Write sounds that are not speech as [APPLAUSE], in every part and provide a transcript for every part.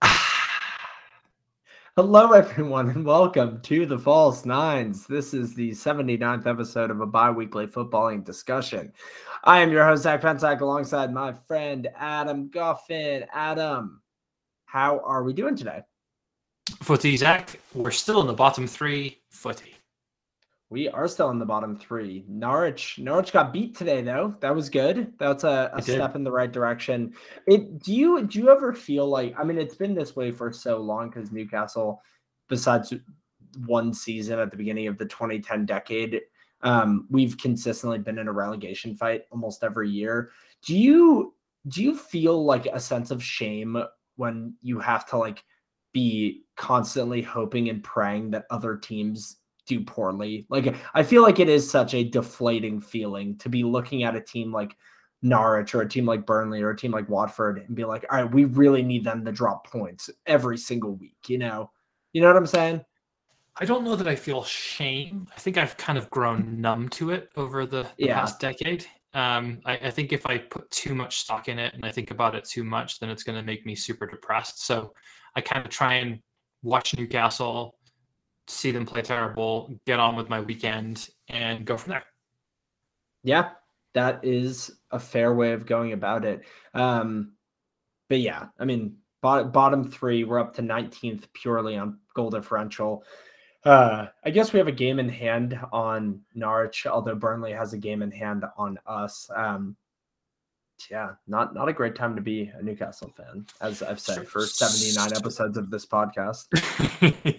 Ah. Hello, everyone, and welcome to the False Nines. This is the 79th episode of a bi weekly footballing discussion. I am your host, Zach Pensack, alongside my friend Adam Guffin. Adam, how are we doing today? Footy, Zach. We're still in the bottom three. Footy. We are still in the bottom three. Norwich, Norwich got beat today, though. That was good. That's a, a step in the right direction. It do you do you ever feel like I mean it's been this way for so long because Newcastle, besides one season at the beginning of the 2010 decade, um, we've consistently been in a relegation fight almost every year. Do you do you feel like a sense of shame when you have to like be constantly hoping and praying that other teams do poorly. Like I feel like it is such a deflating feeling to be looking at a team like Norwich or a team like Burnley or a team like Watford and be like, all right, we really need them to drop points every single week, you know? You know what I'm saying? I don't know that I feel shame. I think I've kind of grown numb to it over the, the yeah. past decade. Um, I, I, think if I put too much stock in it and I think about it too much, then it's going to make me super depressed. So I kind of try and watch Newcastle, see them play terrible, get on with my weekend, and go from there. Yeah, that is a fair way of going about it. Um, but yeah, I mean, bottom, three, we're up to 19th purely on goal differential. Uh, I guess we have a game in hand on Norwich, although Burnley has a game in hand on us. Um, yeah, not not a great time to be a Newcastle fan, as I've said for 79 episodes of this podcast.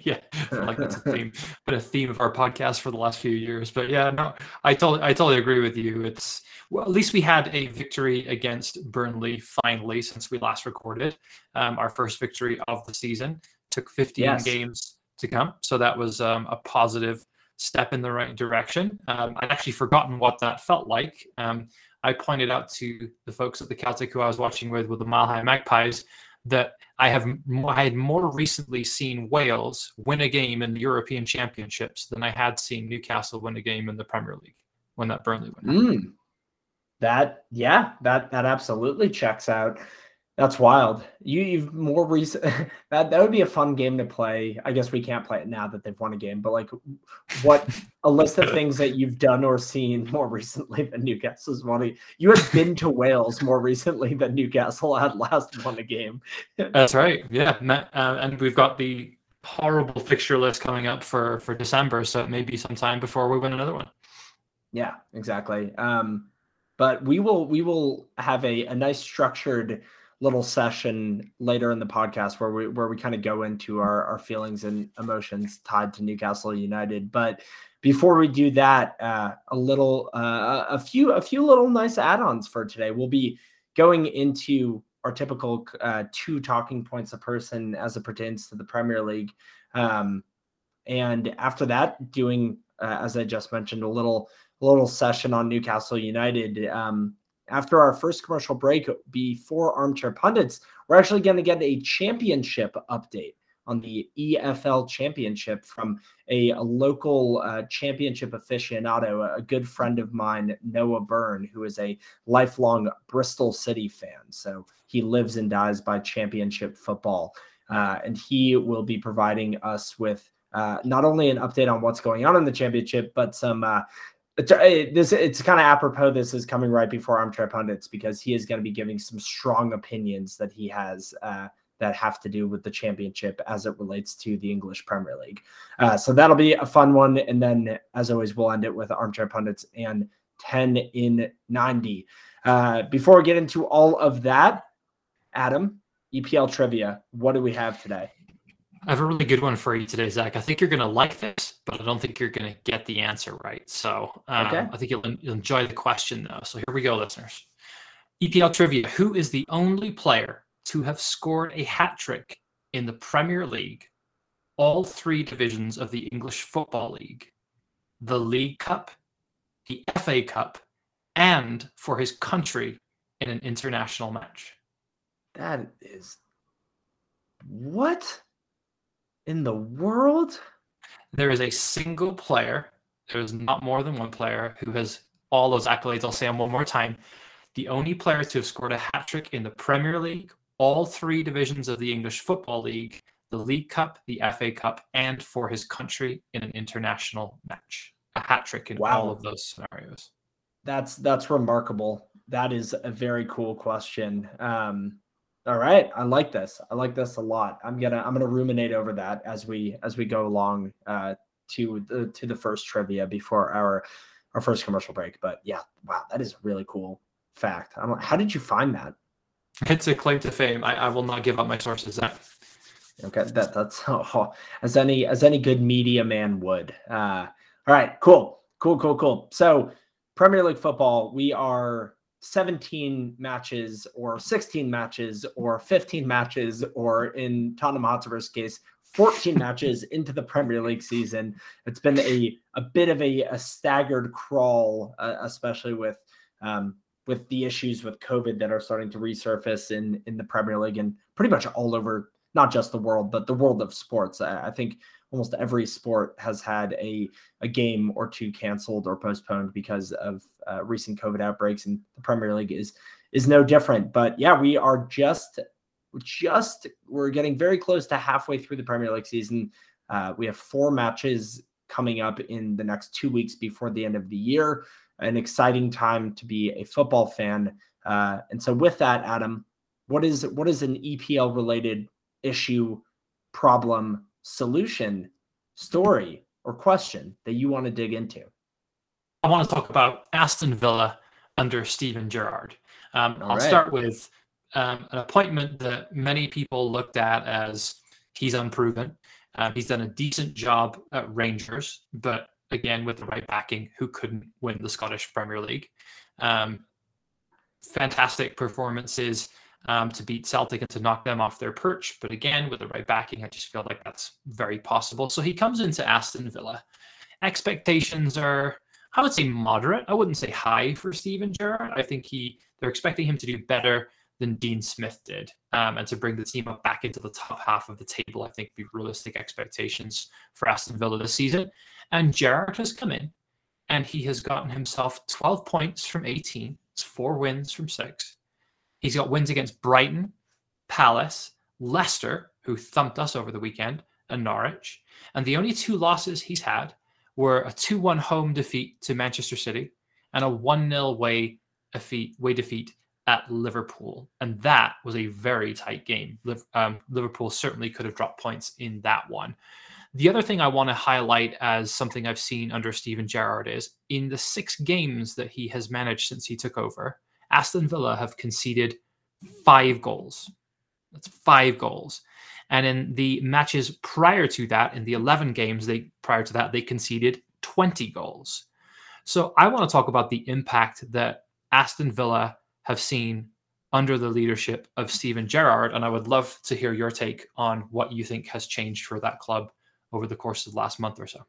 [LAUGHS] yeah, like that's a theme, [LAUGHS] but a theme of our podcast for the last few years. But yeah, no, I totally I totally agree with you. It's well, at least we had a victory against Burnley finally since we last recorded. Um, our first victory of the season took 15 yes. games to come, so that was um, a positive step in the right direction. Um, I'd actually forgotten what that felt like. Um, I pointed out to the folks at the Celtic who I was watching with with the Mile High Magpies that I have I had more recently seen Wales win a game in the European Championships than I had seen Newcastle win a game in the Premier League when that Burnley win. Mm. That yeah, that that absolutely checks out. That's wild. You, you've more recent [LAUGHS] that that would be a fun game to play. I guess we can't play it now that they've won a game, but like, what a list of [LAUGHS] things that you've done or seen more recently than Newcastle's won. You had been to Wales more recently than Newcastle had last won a game. [LAUGHS] That's right. Yeah, uh, and we've got the horrible fixture list coming up for for December, so it may be some time before we win another one. Yeah, exactly. Um, but we will we will have a a nice structured little session later in the podcast where we where we kind of go into our, our feelings and emotions tied to Newcastle United. But before we do that, uh, a little uh, a few a few little nice add-ons for today. We'll be going into our typical uh, two talking points a person as it pertains to the Premier League. Um, and after that, doing uh, as I just mentioned, a little little session on Newcastle United. Um, after our first commercial break before Armchair Pundits, we're actually going to get a championship update on the EFL championship from a, a local uh, championship aficionado, a good friend of mine, Noah Byrne, who is a lifelong Bristol City fan. So he lives and dies by championship football. Uh, and he will be providing us with uh, not only an update on what's going on in the championship, but some uh, it's, this it's kind of apropos. This is coming right before Armchair Pundits because he is going to be giving some strong opinions that he has uh, that have to do with the championship as it relates to the English Premier League. Uh, so that'll be a fun one. And then, as always, we'll end it with Armchair Pundits and 10 in 90. Uh, before we get into all of that, Adam, EPL trivia, what do we have today? I have a really good one for you today, Zach. I think you're going to like this, but I don't think you're going to get the answer right. So um, okay. I think you'll, you'll enjoy the question, though. So here we go, listeners. EPL trivia Who is the only player to have scored a hat trick in the Premier League, all three divisions of the English Football League, the League Cup, the FA Cup, and for his country in an international match? That is. What? In the world? There is a single player, there is not more than one player who has all those accolades. I'll say them one more time. The only player to have scored a hat trick in the Premier League all three divisions of the English Football League, the League Cup, the FA Cup, and for his country in an international match. A hat trick in wow. all of those scenarios. That's that's remarkable. That is a very cool question. Um, all right, I like this. I like this a lot. I'm gonna I'm gonna ruminate over that as we as we go along uh, to the to the first trivia before our our first commercial break. But yeah, wow, that is a really cool fact. I'm, how did you find that? It's a claim to fame. I, I will not give up my sources. That okay, that that's oh, [LAUGHS] as any as any good media man would. Uh, all right, cool, cool, cool, cool. So Premier League football, we are 17 matches or 16 matches or 15 matches or in Tottenham Hotspur's case 14 matches into the Premier League season. It's been a a bit of a, a staggered crawl, uh, especially with um, with the issues with COVID that are starting to resurface in in the Premier League and pretty much all over not just the world but the world of sports. I, I think almost every sport has had a, a game or two canceled or postponed because of uh, recent COVID outbreaks, and the Premier League is is no different. But yeah, we are just just we're getting very close to halfway through the Premier League season. Uh, we have four matches coming up in the next two weeks before the end of the year. An exciting time to be a football fan. Uh, and so, with that, Adam, what is what is an EPL related issue, problem, solution, story, or question that you want to dig into? I want to talk about Aston Villa under Steven Gerrard. Um, I'll right. start with um, an appointment that many people looked at as he's unproven. Um, he's done a decent job at Rangers, but again, with the right backing, who couldn't win the Scottish Premier League? Um, fantastic performances um, to beat Celtic and to knock them off their perch. But again, with the right backing, I just feel like that's very possible. So he comes into Aston Villa. Expectations are, I would say, moderate. I wouldn't say high for Steven Gerrard. I think he they're expecting him to do better than Dean Smith did, um, and to bring the team up back into the top half of the table. I think be realistic expectations for Aston Villa this season. And Gerrard has come in, and he has gotten himself 12 points from 18. It's four wins from six. He's got wins against Brighton, Palace, Leicester, who thumped us over the weekend, and Norwich. And the only two losses he's had were a 2 1 home defeat to Manchester City and a 1 0 way defeat, way defeat at Liverpool. And that was a very tight game. Um, Liverpool certainly could have dropped points in that one. The other thing I want to highlight as something I've seen under Steven Gerrard is in the six games that he has managed since he took over, Aston Villa have conceded five goals. That's five goals. And in the matches prior to that, in the 11 games they prior to that, they conceded 20 goals. So I want to talk about the impact that Aston Villa have seen under the leadership of Steven Gerrard. And I would love to hear your take on what you think has changed for that club over the course of the last month or so.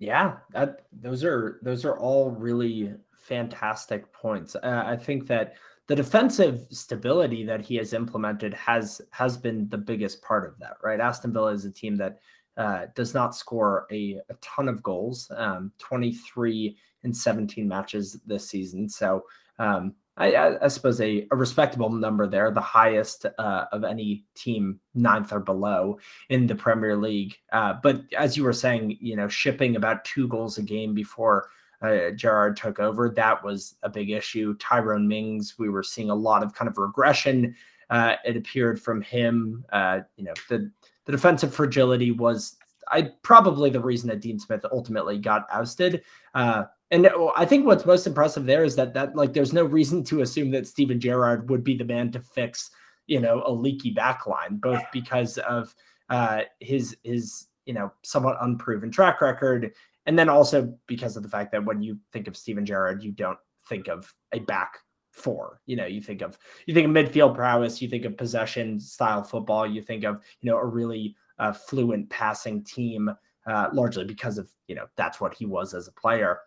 Yeah, that those are those are all really fantastic points. Uh, I think that the defensive stability that he has implemented has has been the biggest part of that, right? Aston Villa is a team that uh, does not score a, a ton of goals, um, 23 in 17 matches this season. So um, I, I, suppose a, a, respectable number there, the highest uh, of any team, ninth or below in the Premier League. Uh, but as you were saying, you know, shipping about two goals a game before uh, Gerrard took over. That was a big issue. Tyrone Mings, we were seeing a lot of kind of regression. Uh, it appeared from him. Uh, you know, the the defensive fragility was I probably the reason that Dean Smith ultimately got ousted. Uh, and I think what's most impressive there is that that like there's no reason to assume that Steven Gerrard would be the man to fix you know a leaky backline, both because of uh, his his you know somewhat unproven track record and then also because of the fact that when you think of Steven Gerrard, you don't think of a back four. You know, you think of you think of midfield prowess, you think of possession style football, you think of you know a really uh, fluent passing team, uh, largely because of you know that's what he was as a player.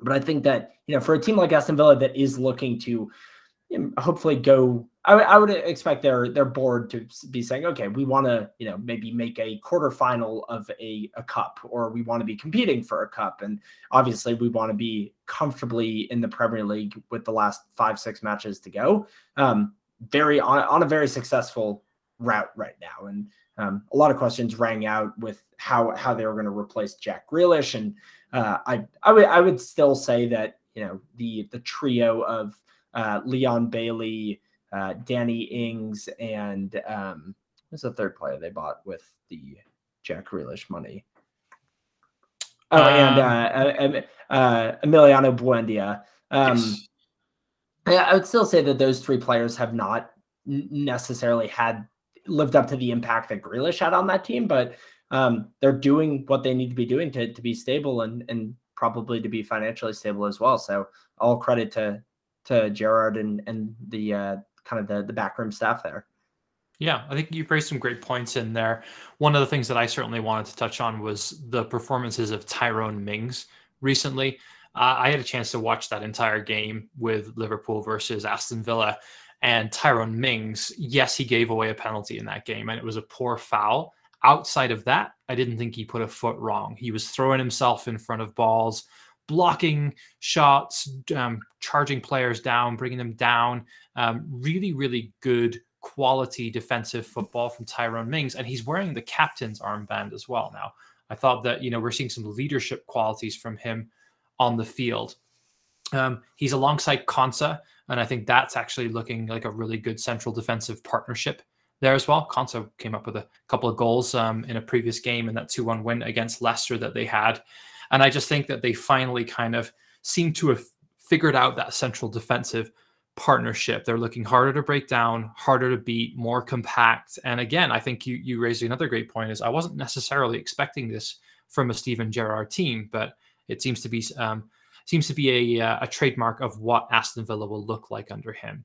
But I think that you know for a team like Aston Villa that is looking to hopefully go I, I would expect their their board to be saying, okay, we want to, you know, maybe make a quarterfinal of a, a cup, or we want to be competing for a cup, and obviously we want to be comfortably in the Premier League with the last five six matches to go. Um, very on, on a very successful route right now. And um, a lot of questions rang out with how how they were going to replace Jack Grealish, and uh, I I would I would still say that you know the the trio of uh, Leon Bailey, uh, Danny Ings, and um, who's the third player they bought with the Jack Grealish money? Oh, um, and uh, uh, Emiliano Buendia. Um, yes. I would still say that those three players have not necessarily had lived up to the impact that Grealish had on that team, but um, they're doing what they need to be doing to, to be stable and, and probably to be financially stable as well. So all credit to to Gerrard and and the uh, kind of the the backroom staff there. Yeah, I think you raised some great points in there. One of the things that I certainly wanted to touch on was the performances of Tyrone Mings recently. Uh, I had a chance to watch that entire game with Liverpool versus Aston Villa. And Tyrone Mings, yes, he gave away a penalty in that game, and it was a poor foul. Outside of that, I didn't think he put a foot wrong. He was throwing himself in front of balls, blocking shots, um, charging players down, bringing them down. Um, really, really good quality defensive football from Tyrone Mings, and he's wearing the captain's armband as well now. I thought that you know we're seeing some leadership qualities from him on the field. Um, he's alongside Konsa, and I think that's actually looking like a really good central defensive partnership there as well. Konsa came up with a couple of goals um, in a previous game in that 2 1 win against Leicester that they had. And I just think that they finally kind of seem to have figured out that central defensive partnership. They're looking harder to break down, harder to beat, more compact. And again, I think you you raised another great point is I wasn't necessarily expecting this from a Steven Gerrard team, but it seems to be um, seems to be a, uh, a trademark of what Aston Villa will look like under him.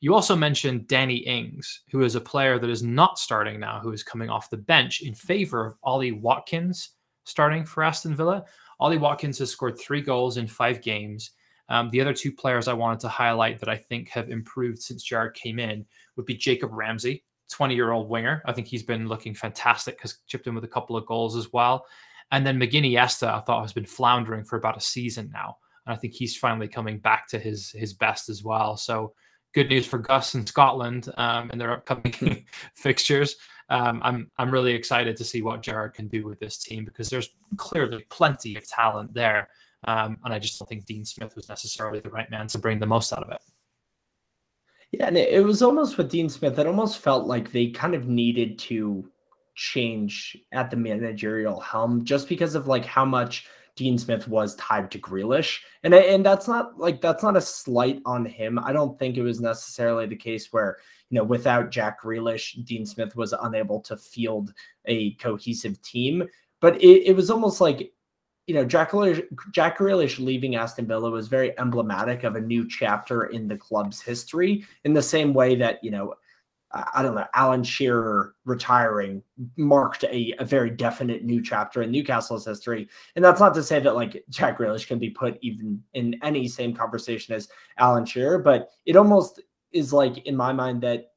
You also mentioned Danny Ings, who is a player that is not starting now, who is coming off the bench in favor of Ollie Watkins starting for Aston Villa. Ollie Watkins has scored three goals in five games. Um, the other two players I wanted to highlight that I think have improved since Gerrard came in would be Jacob Ramsey, 20 year old winger. I think he's been looking fantastic, has chipped in with a couple of goals as well. And then McGinn Iniesta, I thought has been floundering for about a season now. And I think he's finally coming back to his his best as well. So good news for Gus in Scotland um, and their upcoming [LAUGHS] fixtures. Um, I'm I'm really excited to see what Gerrard can do with this team because there's clearly plenty of talent there, um, and I just don't think Dean Smith was necessarily the right man to bring the most out of it. Yeah, and it was almost with Dean Smith. It almost felt like they kind of needed to change at the managerial helm just because of like how much Dean Smith was tied to Grealish. And and that's not like that's not a slight on him. I don't think it was necessarily the case where, you know, without Jack Grealish, Dean Smith was unable to field a cohesive team. But it, it was almost like, you know, Jack Grealish, Jack Grealish leaving Aston Villa was very emblematic of a new chapter in the club's history in the same way that, you know, I don't know, Alan Shearer retiring marked a, a very definite new chapter in Newcastle's history. And that's not to say that like Jack Grealish can be put even in any same conversation as Alan Shearer, but it almost is like in my mind that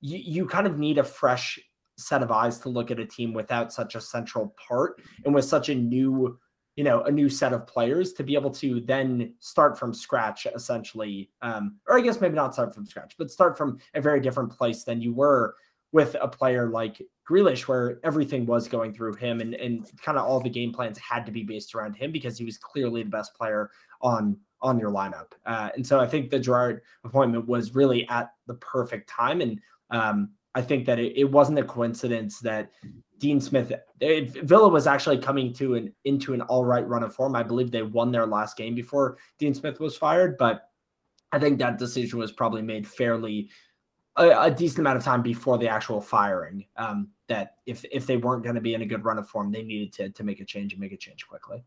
you, you kind of need a fresh set of eyes to look at a team without such a central part and with such a new you know a new set of players to be able to then start from scratch essentially um, or i guess maybe not start from scratch but start from a very different place than you were with a player like Grealish, where everything was going through him and, and kind of all the game plans had to be based around him because he was clearly the best player on on your lineup. Uh, and so I think the Gerrard appointment was really at the perfect time. And um, I think that it, it wasn't a coincidence that Dean Smith, Villa was actually coming to an into an all right run of form. I believe they won their last game before Dean Smith was fired, but I think that decision was probably made fairly a, a decent amount of time before the actual firing. Um, that if if they weren't going to be in a good run of form, they needed to to make a change and make a change quickly.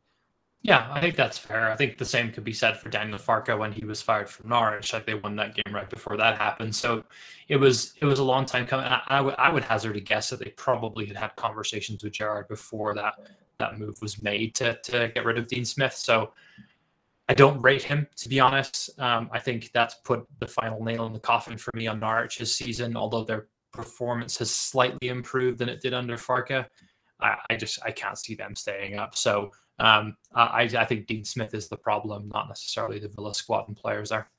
Yeah, I think that's fair. I think the same could be said for Daniel Farke when he was fired from Norwich. Like they won that game right before that happened. So it was it was a long time coming. I, I would I would hazard a guess that they probably had had conversations with Gerrard before that that move was made to to get rid of Dean Smith. So I don't rate him to be honest. Um, I think that's put the final nail in the coffin for me on Norwich this season. Although their performance has slightly improved than it did under Farke, I, I just I can't see them staying up. So um, I, I think Dean Smith is the problem, not necessarily the Villa squad and players there.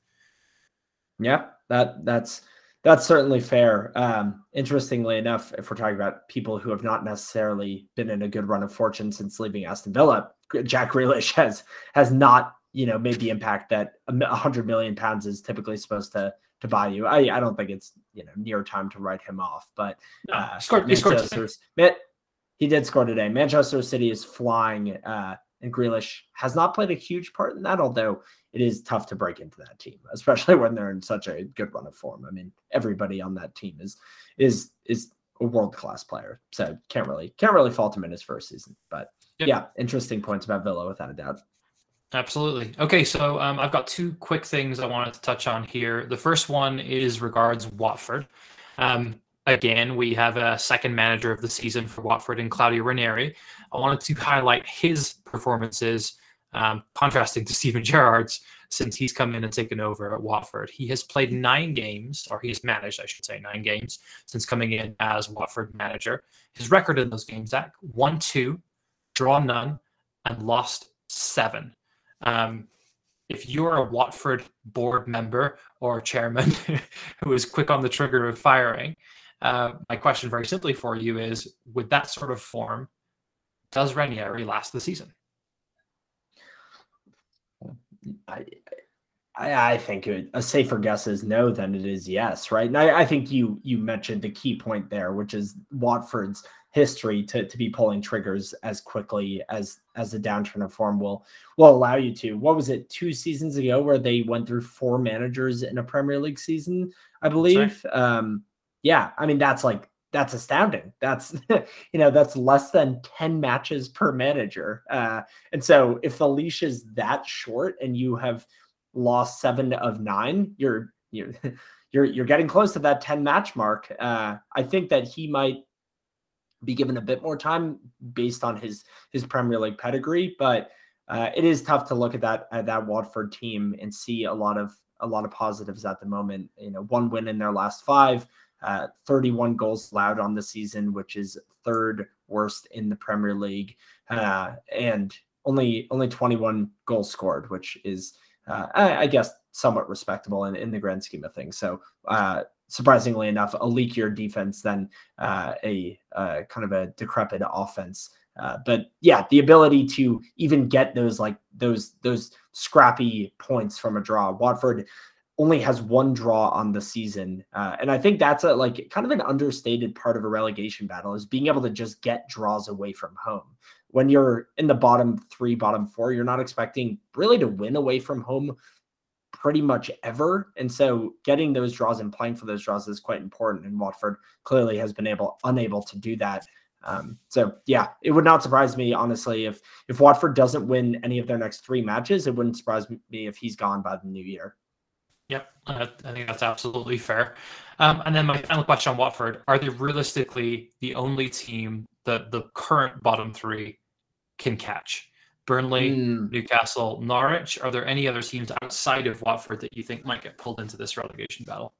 Yeah, that that's That's certainly fair. Um, interestingly enough, if we're talking about people who have not necessarily been in a good run of fortune since leaving Aston Villa, Jack Grealish [LAUGHS] has has not, you know, made the impact that a hundred million pounds is typically supposed to to buy you. I, I don't think it's you know near time to write him off, but no, uh, scored, he scored he did score today. Manchester City is flying, uh, and Grealish has not played a huge part in that, although it is tough to break into that team, [LAUGHS] especially when they're in such a good run of form. I mean, everybody on that team is is is a world class player, so can't really can't really fault him in his first season. But yep. yeah, interesting points about Villa without a doubt. Absolutely. Okay, so um, I've got two quick things I wanted to touch on here. The first one is regards Watford. Um, again, we have a second manager of the season for Watford in Claudio Ranieri. I wanted to highlight his performances, um, contrasting to [LAUGHS] Steven Gerrard's, since he's come in and taken over at Watford. He has played nine games, or he's managed, I should say, nine games since coming in as Watford manager. His record in those games, Zach, 1 two, draw none, and lost seven. Um, if you're a Watford board member or chairman [LAUGHS] who is quick on the trigger of firing, uh, my question very simply for you is with that sort of form, does Ranieri last the season? I, I, I think a safer guess is no than it is yes, right? And I, I think you you mentioned the key point there, which is Watford's history to, to be pulling triggers as quickly as as the downturn of form will will allow you to. What was it two seasons ago where they went through four managers in a Premier League season, I believe. Um, yeah, I mean that's like that's astounding. That's [LAUGHS] you know that's less than ten matches per manager, uh, and so if the leash is that short and you have lost seven of nine, you're you're [LAUGHS] you're you're getting close to that ten match mark. Uh, I think that he might be given a bit more time based on his his Premier League pedigree, but uh, it is tough to look at that at that Watford team and see a lot of a lot of positives at the moment. You know, one win in their last five, uh, 31 goals allowed on the season, which is third worst in the Premier League, uh, and only only 21 goals scored, which is uh, I, I, guess somewhat respectable in, in the grand scheme of things. So uh, surprisingly enough, a leakier defense than uh, a kind of a decrepit offense. But yeah, the ability to even get those like those those scrappy points from a draw. Watford only has one draw on the season, uh, and I think that's a like kind of an understated part of a relegation battle is being able to just get draws away from home. When you're in the bottom three, bottom four, you're not expecting really to win away from home pretty much ever. And so getting those draws and playing for those draws is quite important. And Watford clearly has been able unable to do that. Um, so yeah, it would not surprise me honestly if if Watford doesn't win any of their next three matches. It wouldn't surprise me if he's gone by the new year. Yep, I think that's absolutely fair. Um, and then my final question on Watford: Are they realistically the only team that the current bottom three can catch? Burnley, mm. Newcastle, Norwich. Are there any other teams outside of Watford that you think might get pulled into this relegation battle?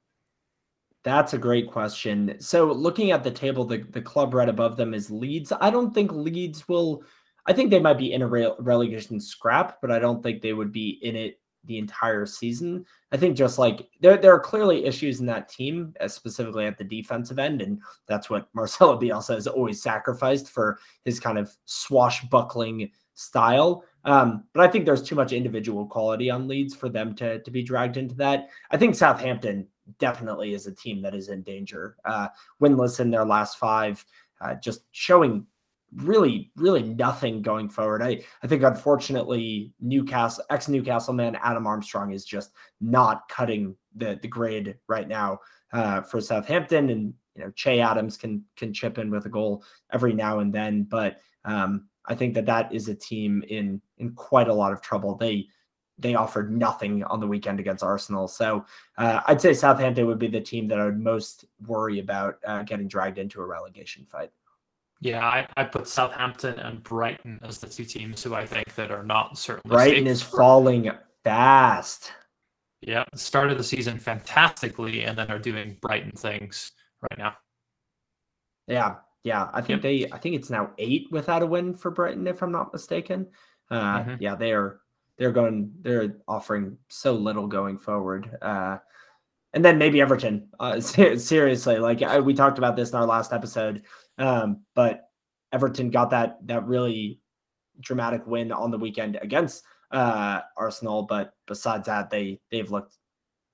That's a great question. So, looking at the table, the, the club right above them is Leeds. I don't think Leeds will. I think they might be in a re- relegation scrap, but I don't think they would be in it the entire season. I think just like there, there are clearly issues in that team, uh, specifically at the defensive end, and that's what [LAUGHS] Marcelo Bielsa has always sacrificed for his kind of swashbuckling style. Um, but I think there's too much individual quality on Leeds for them to to be dragged into that. I think Southampton definitely is a team that is in danger. Uh, winless in their last five, uh, just showing really, really nothing going forward. I, I think unfortunately Newcastle ex Newcastle man Adam Armstrong is just not cutting the the grade right now uh, for Southampton. And you know Che Adams can can chip in with a goal every now and then, but um, I think that that is a team in in quite a lot of trouble. They they offered nothing on the weekend against Arsenal, so uh, I'd say Southampton would be the team that I would most worry about uh, getting dragged into a relegation fight. Yeah, I, I put Southampton and Brighton as the two teams who I think that are not certainly. Brighton is falling fast. Yeah, started the season fantastically, and then are doing Brighton things right now. Yeah, yeah, I think yep. they. I think it's now eight without a win for Brighton, if I'm not mistaken. Uh, mm-hmm. Yeah, they are. They're going. They're offering so little going forward. Uh, and then maybe Everton. Uh, [LAUGHS] seriously, like I, we talked about this in our last episode, um, but Everton got that that really dramatic win on the weekend against uh, Arsenal. But besides that, they they've looked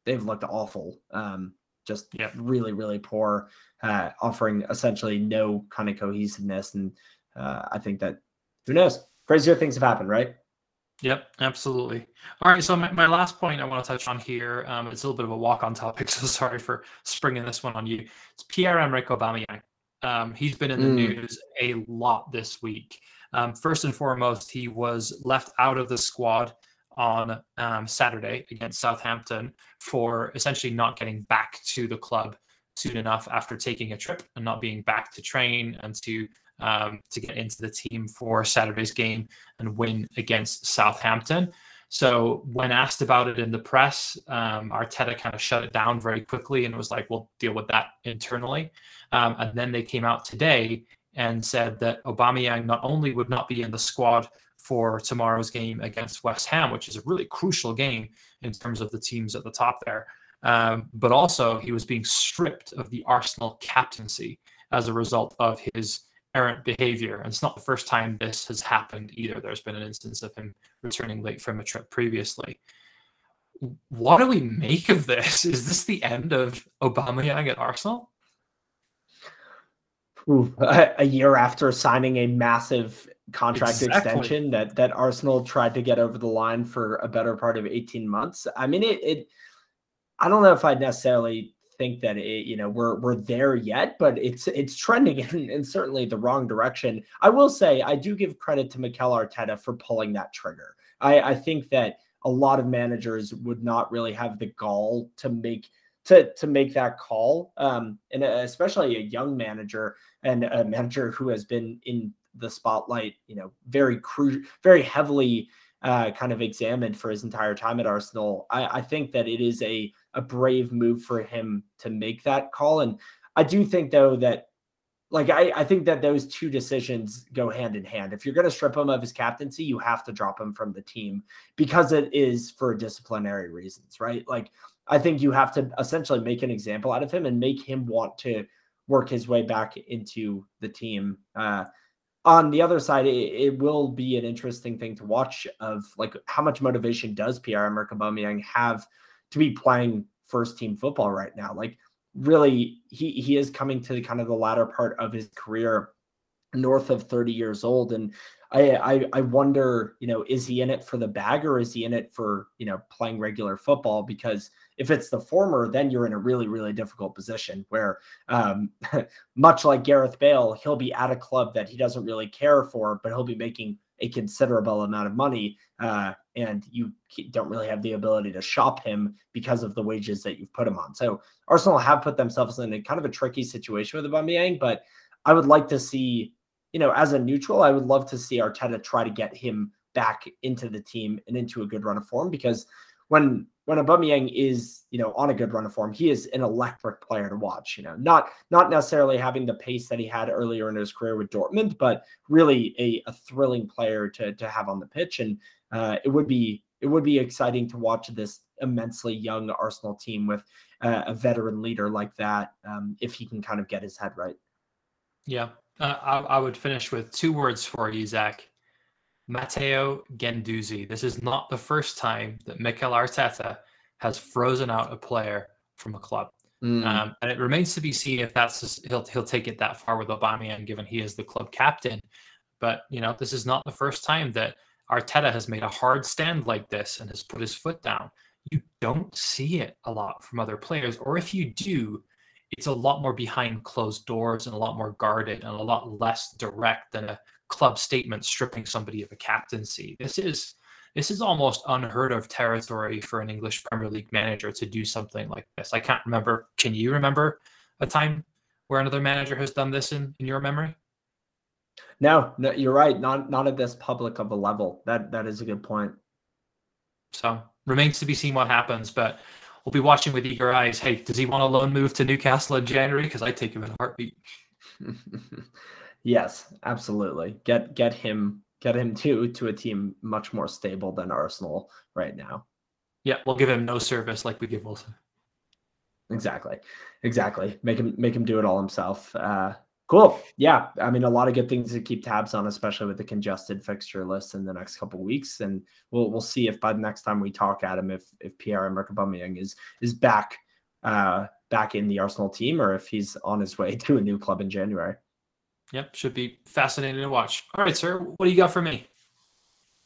they've looked awful. Um, just yep. really really poor, uh, offering essentially no kind of cohesiveness. And uh, I think that who knows, crazier things have happened, right? Yep, absolutely. All right, so my, my last point I want to touch on here, um, it's a little bit of a walk on topic, [LAUGHS] so sorry for springing this one on you. It's Pierre-Emerick Aubameyang. Um, he's been in the mm. news a lot this week. Um, first and foremost, he was left out of the squad on um, Saturday against Southampton for essentially not getting back to the club soon enough after taking a trip and not being back to train and to um, to get into the team for Saturday's game and win against Southampton. So when asked about it in the press, um, Arteta kind of shut it down very quickly and was like, "We'll deal with that internally." Um, and then they came out today and said that Aubameyang not only would not be in the squad for tomorrow's game against West Ham, which is a really crucial game in terms of the teams at the top there, um, but also he was being stripped of the Arsenal captaincy as a result of his errant behavior. And it's not the first time this has happened either. There's been an instance of him returning late from a trip previously. What do we make of this? Is this the end of Aubameyang at Arsenal? Ooh, a, year after signing a massive contract exactly. extension that that Arsenal tried to get over the line for a better part of 18 months. I mean it, it I don't know if I'd necessarily think that it, you know we're we're there yet, but it's it's trending [LAUGHS] in, in certainly the wrong direction. I will say I do give credit to Mikel Arteta for pulling that trigger. I, I think that a lot of managers would not really have the gall to make to to make that call, um, and especially a young manager and a manager who has been in the spotlight, you know, very cru- very heavily uh, kind of examined for his entire time at Arsenal. I, I think that it is a a brave move for him to make that call. And I do think though that like I, I think that those two decisions go hand in hand. If you're going to strip him of his captaincy, you have to drop him from the team because it is for disciplinary reasons, right? Like I think you have to essentially make an example out of him and make him want to work his way back into the team. Uh, on the other side, it, it, will be an interesting thing to watch of like how much motivation does Pierre-Emerick Aubameyang have to be playing first team football right now. Like really he he is coming to the kind of the latter part of his career north of 30 years old. And I, I i wonder you know is he in it for the bag or is he in it for you know playing regular football? Because if it's the former then you're in a really really difficult position where um [LAUGHS] much like gareth bale he'll be at a club that he doesn't really care for but he'll be making a considerable amount of money, uh, and you don't really have the ability to shop him because of the wages that you've put him on. So Arsenal have put themselves in a kind of a tricky situation with Aubameyang, but I would like to see, you know, as a neutral, I would love to see Arteta try to get him back into the team and into a good run of form because when when Aubameyang is, you know, on a good run of form, he is an electric player to watch. You know, not not necessarily having the pace that he had earlier in his career with Dortmund, but really a, a thrilling player to to have on the pitch. And uh, it would be it would be exciting to watch this immensely young Arsenal team with uh, a veteran leader like that um, if he can kind of get his head right. Yeah, uh, I, I would finish with two words for you, Zach. Matteo Guendouzi. This is not the first time that Mikel Arteta has frozen out a player from a club. Mm. Um, and it remains to be seen if that's just, he'll he'll take it that far with Aubameyang, given he is the club captain. But you know, this is not the first time that Arteta has made a hard stand like this and has put his foot down. You don't see it a lot from other players, or if you do, it's a lot more behind closed doors and a lot more guarded and a lot less direct than a club statement stripping somebody of a captaincy. This is this is almost unheard of territory for an English Premier League manager to do something like this. I can't remember. Can you remember a time where another manager has done this in, in your memory? No, no, you're right. Not not at this public of a level. That that is a good point. So remains to be seen what happens, but we'll be watching with eager eyes. Hey, does he want a loan move to Newcastle in January? Because I take him in a heartbeat. [LAUGHS] Yes, absolutely. Get get him get him to to a team much more stable than Arsenal right now. Yeah, we'll give him no service like we give Wilson. Exactly. Exactly. Make him make him do it all himself. Uh, cool. Yeah. I mean, a lot of good things to keep tabs on, especially with the congested fixture list in the next couple weeks. And we'll we'll see if by the next time we talk, Adam, if if Pierre Emerick Aubameyang is is back uh, back in the Arsenal team or if he's on his way [LAUGHS] to a new club in January. Yep, should be fascinating to watch. All right, sir, what do you got for me?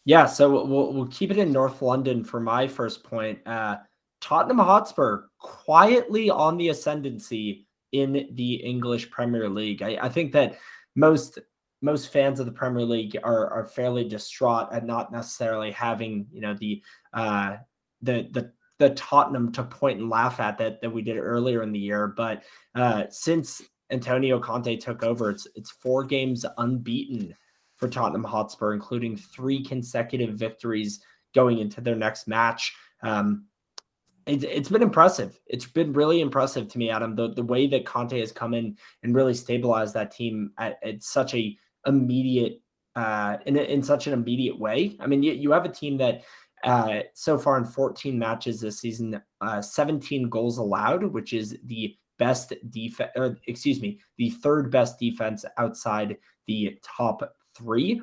Yeah, so we'll we'll keep it in North London for my first point. Uh, Tottenham Hotspur quietly on the ascendancy in the English Premier League. I, I think that most most fans of the Premier League are are fairly distraught at not necessarily having you know the uh, the the the Tottenham to point and laugh at that that we did earlier in the year. But uh, since Antonio Conte took over, it's it's four games unbeaten for Tottenham Hotspur, including three consecutive victories going into their next match. Um, it, it's been impressive. It's been really impressive to me, Adam. The the way that Conte has come in and really stabilized that team at, at such a immediate uh, in in such an immediate way. I mean, you, you have a team that uh, so far in 14 matches this season, uh, 17 goals allowed, which is the best defense, excuse me, the third best defense outside the top three.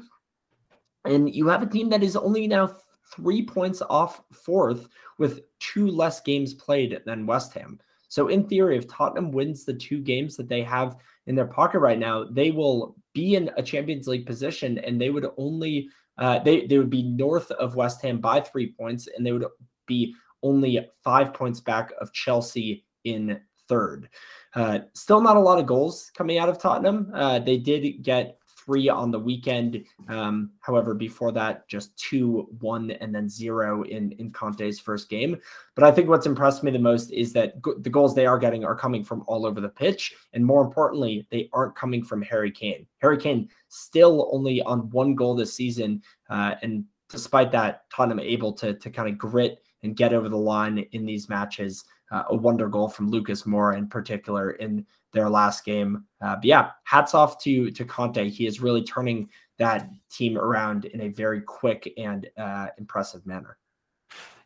And you have a team that is only now three points off fourth with two less games played than West Ham. So, in theory, if Tottenham wins the two games that they have in their pocket right now, they will be in a Champions League position and they would only uh, they they would be north of West Ham by three points, and they would be only five points back of Chelsea in third. Uh, still not a lot of goals coming out of Tottenham. Uh, they did get three on the weekend. Um, however, before that, just two, one, and then zero in in Conte's first game. But I think what's impressed me the most is that go- the goals they are getting are coming from all over the pitch, and more importantly, they aren't coming from Harry Kane. Harry Kane still only on one goal this season, uh, and despite that, Tottenham able to to kind of grit and get over the line in these matches. Uh, a wonder goal from Lucas Moura in particular in their last game. Uh, but yeah, hats off to to Conte. He is really turning that team around in a very quick and uh, impressive manner.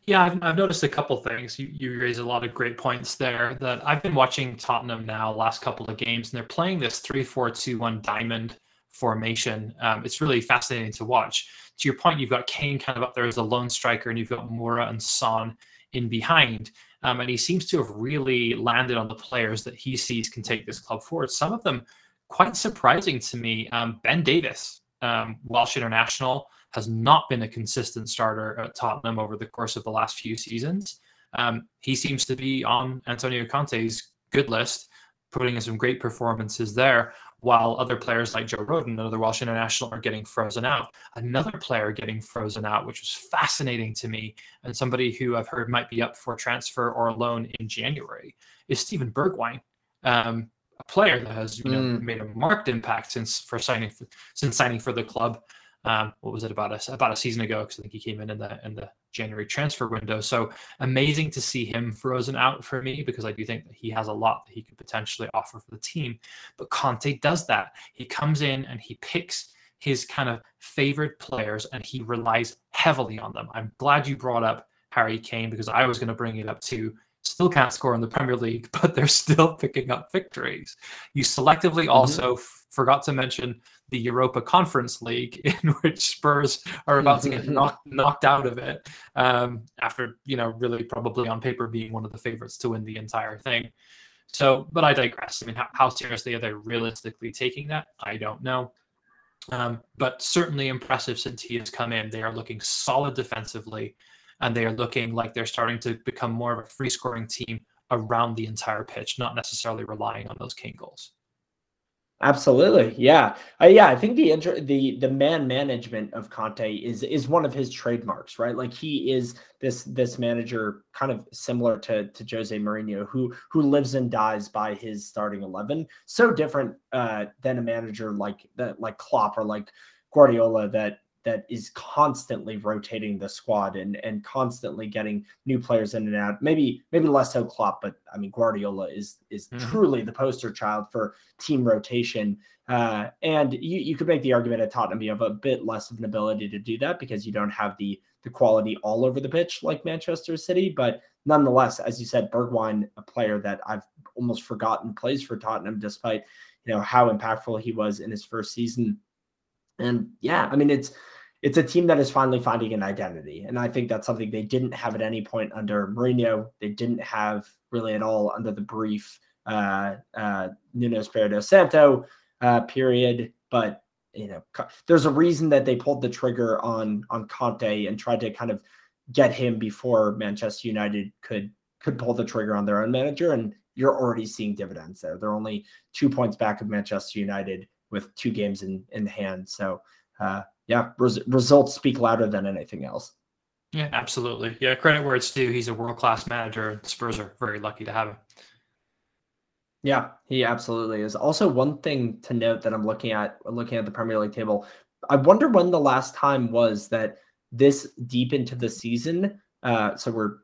Yeah, I've, I've noticed a couple things. You, you raise a lot of great points there. That I've been watching Tottenham now last couple of games, and they're playing this three-four-two-one diamond formation. Um, it's really fascinating to watch. To your point, you've got Kane kind of up there as a lone striker, and you've got Moura and Son in behind. Um, and he seems to have really landed on the players that he sees can take this club forward. Some of them quite surprising to me. Um, ben Davies, um, Welsh international, has not been a consistent starter at Tottenham over the course of the last few seasons. Um, he seems to be on Antonio Conte's good list, putting in some great performances there while other players like Joe Rodon, another Welsh international, are getting frozen out. Another player getting frozen out, which was fascinating to me, and somebody who I've heard might be up for transfer or loan in January, is Steven Bergwijn, um, a player that has you know mm. made a marked impact since for signing for, since signing for the club um, what was it about a about a season ago? Because I think he came in in the in the January transfer window. So amazing to see him frozen out for me because I do think that he has a lot that he could potentially offer for the team. But Conte does that. He comes in and he picks his kind of favorite players and he relies heavily on them. I'm glad you brought up Harry Kane because I was going to bring it up too. Still can't score in the Premier League, [LAUGHS] but they're still picking up victories. You selectively mm-hmm. also f- forgot to mention the Europa Conference League, [LAUGHS] in which Spurs are about to get [LAUGHS] knocked, knocked out of it um, after, you know, really probably on paper being one of the favorites to win the entire thing. So, but I digress. I mean, how, how seriously are they realistically taking that? I don't know. Um, but certainly impressive since he has come in. They are looking solid defensively, and they are looking like they're starting to become more of a free scoring team around the entire pitch, not necessarily relying on those Kane goals. Absolutely, yeah, uh, yeah. I think the inter- the the man management of Conte is is one of his trademarks, right? Like he is this this manager, kind of similar to to Jose Mourinho, who who lives and dies by his starting eleven. So different uh, than a manager like that, like Klopp or like Guardiola, that that is constantly rotating the squad and and constantly getting new players in and out. Maybe maybe less so Klopp, but I mean Guardiola is is mm-hmm. truly the poster child for team rotation. Uh, and you you could make the argument at Tottenham you have a bit less of an ability to do that because you don't have the the quality all over the pitch like Manchester City. But nonetheless, as you said, Bergwijn, a player that I've almost forgotten plays for Tottenham, despite you know how impactful he was in his first season. And yeah, I mean it's it's a team that is finally finding an identity. And I think that's something they didn't have at any point under Mourinho. They didn't have really at all under the brief uh, uh, Nuno Espirito Santo uh, period. But you know, there's a reason that they pulled the trigger on on Conte and tried to kind of get him before Manchester United could could pull the trigger on their own manager. And you're already seeing dividends there. They're only two points back of Manchester United with two games in in hand. So uh, yeah, res- results speak louder than anything else. Yeah, absolutely. Yeah, credit where it's due. He's a world class manager. Spurs are very lucky to have him. Yeah, he absolutely is. Also, one thing to note that I'm looking at looking at the Premier League table, I wonder when the last time was that this deep into the season. Uh, so we're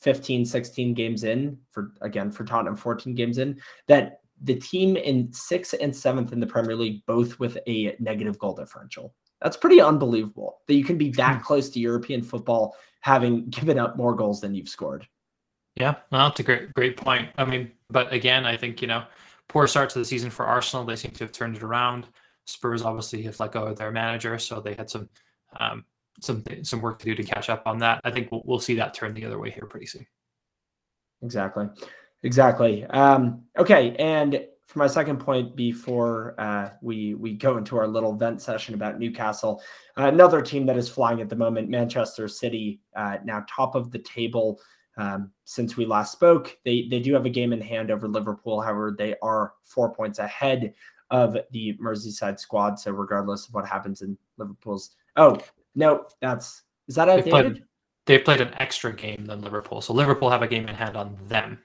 15, 16 games in for again for Tottenham, 14 games in, that the team in sixth and seventh in the Premier League, both with a negative goal differential. That's pretty unbelievable that you can be that hmm. close to European football having [LAUGHS] given up more goals than you've scored. Yeah, well, that's a great great point. I mean, but again, I think you know, poor start to the season for Arsenal. They seem to have turned it around. Spurs obviously have let go of their manager, so they had some um, some some work to do to catch up on that. I think we'll, we'll see that turn the other way here pretty soon. Exactly, exactly. Um, okay, and for my second point before uh, we we go into our little vent session about Newcastle, uh, another team that is flying at the moment, Manchester City, uh, now top of the table um, since we last spoke. They they do have a game in hand over Liverpool. However, they are four points ahead of the Merseyside squad. So regardless of what happens in Liverpool's, oh no, that's is that outdated? They've played, they've played an extra game than Liverpool, so Liverpool have a game in hand on them.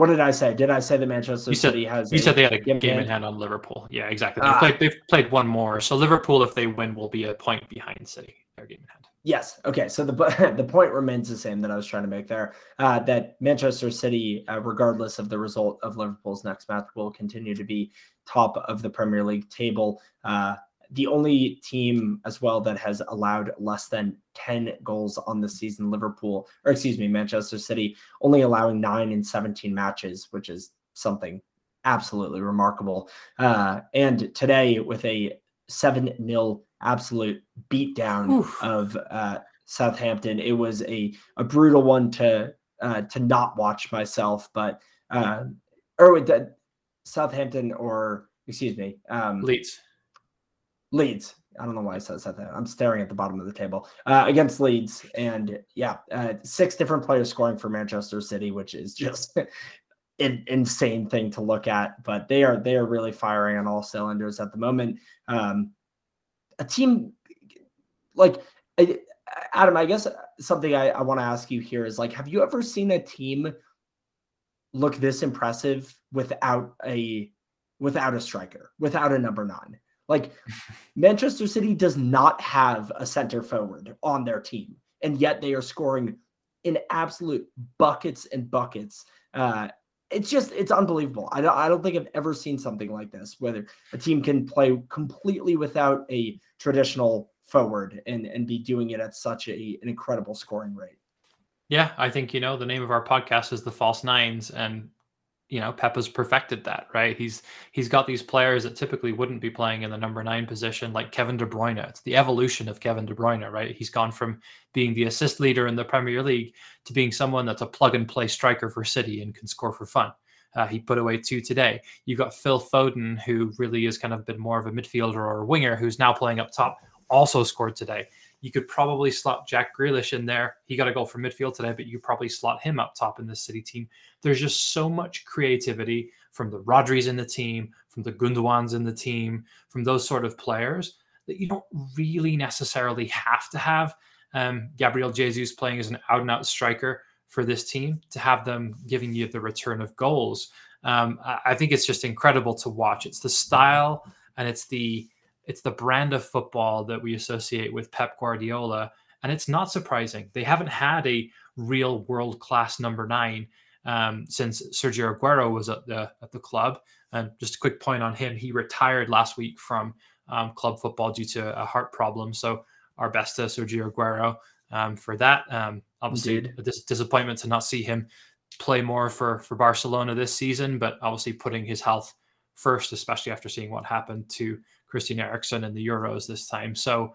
What did I say? Did I say that Manchester you said, City has? You said they had a game, game in hand on Liverpool. Yeah, exactly. They've, ah. played, they've played one more. So Liverpool, if they win, will be a point behind City. Their game in hand. Yes. Okay. So the [LAUGHS] the point remains the same that I was trying to make there. Uh, that Manchester City, uh, regardless of the result of Liverpool's next match, will continue to be top of the Premier League table. Uh, the only team as well that has allowed less than 10 goals on the season, Liverpool, or excuse me, Manchester City, only allowing nine in 17 matches, which is something absolutely remarkable. Uh, and today, with a 7 0 absolute beatdown Oof. of uh, Southampton, it was a, a brutal one to uh, to not watch myself, but uh, or with the Southampton or excuse me, um, Leeds. Leeds. I don't know why I said that. I'm staring at the bottom of the table uh, against Leeds, and yeah, uh, six different players scoring for Manchester City, which is just [LAUGHS] an insane thing to look at. But they are they are really firing on all cylinders at the moment. Um, a team like Adam, I guess something I, I want to ask you here is like, have you ever seen a team look this impressive without a without a striker, without a number nine? Like Manchester City does not have a center forward on their team, and yet they are scoring in absolute buckets and buckets. Uh, it's just it's unbelievable. I don't I don't think I've ever seen something like this, whether a team can play completely without a traditional forward and and be doing it at such a an incredible scoring rate. Yeah, I think you know the name of our podcast is the false nines, and you know Pep has perfected that, right? He's he's got these players that typically wouldn't be playing in the number nine position, like Kevin De Bruyne. It's the evolution of Kevin De Bruyne, right? He's gone from being the assist leader in the Premier League to being someone that's a plug and play striker for City and can score for fun. Uh, he put away two today. You've got Phil Foden, who really is kind of been more of a midfielder or a winger, who's now playing up top, also scored today. You could probably slot Jack Grealish in there. He got a goal from midfield today, but you probably slot him up top in the City team. There's just so much creativity from the Rodris in the team, from the Gundogan's in the team, from those sort of players that you don't really necessarily have to have um, Gabriel Jesus playing as an out and out striker for this team to have them giving you the return of goals. Um, I think it's just incredible to watch. It's the style and it's the it's the brand of football that we associate with Pep Guardiola. And it's not surprising. They haven't had a real world class number nine um, since Sergio Aguero was at the at the club. And just a quick point on him: he retired last week from um, club football due to a heart problem. So our best to Sergio Aguero. um, for that. Um, obviously, Indeed. a dis- disappointment to not see him play more for for Barcelona this season, but obviously putting his health first, especially after seeing what happened to Christian Eriksen in the Euros this time. So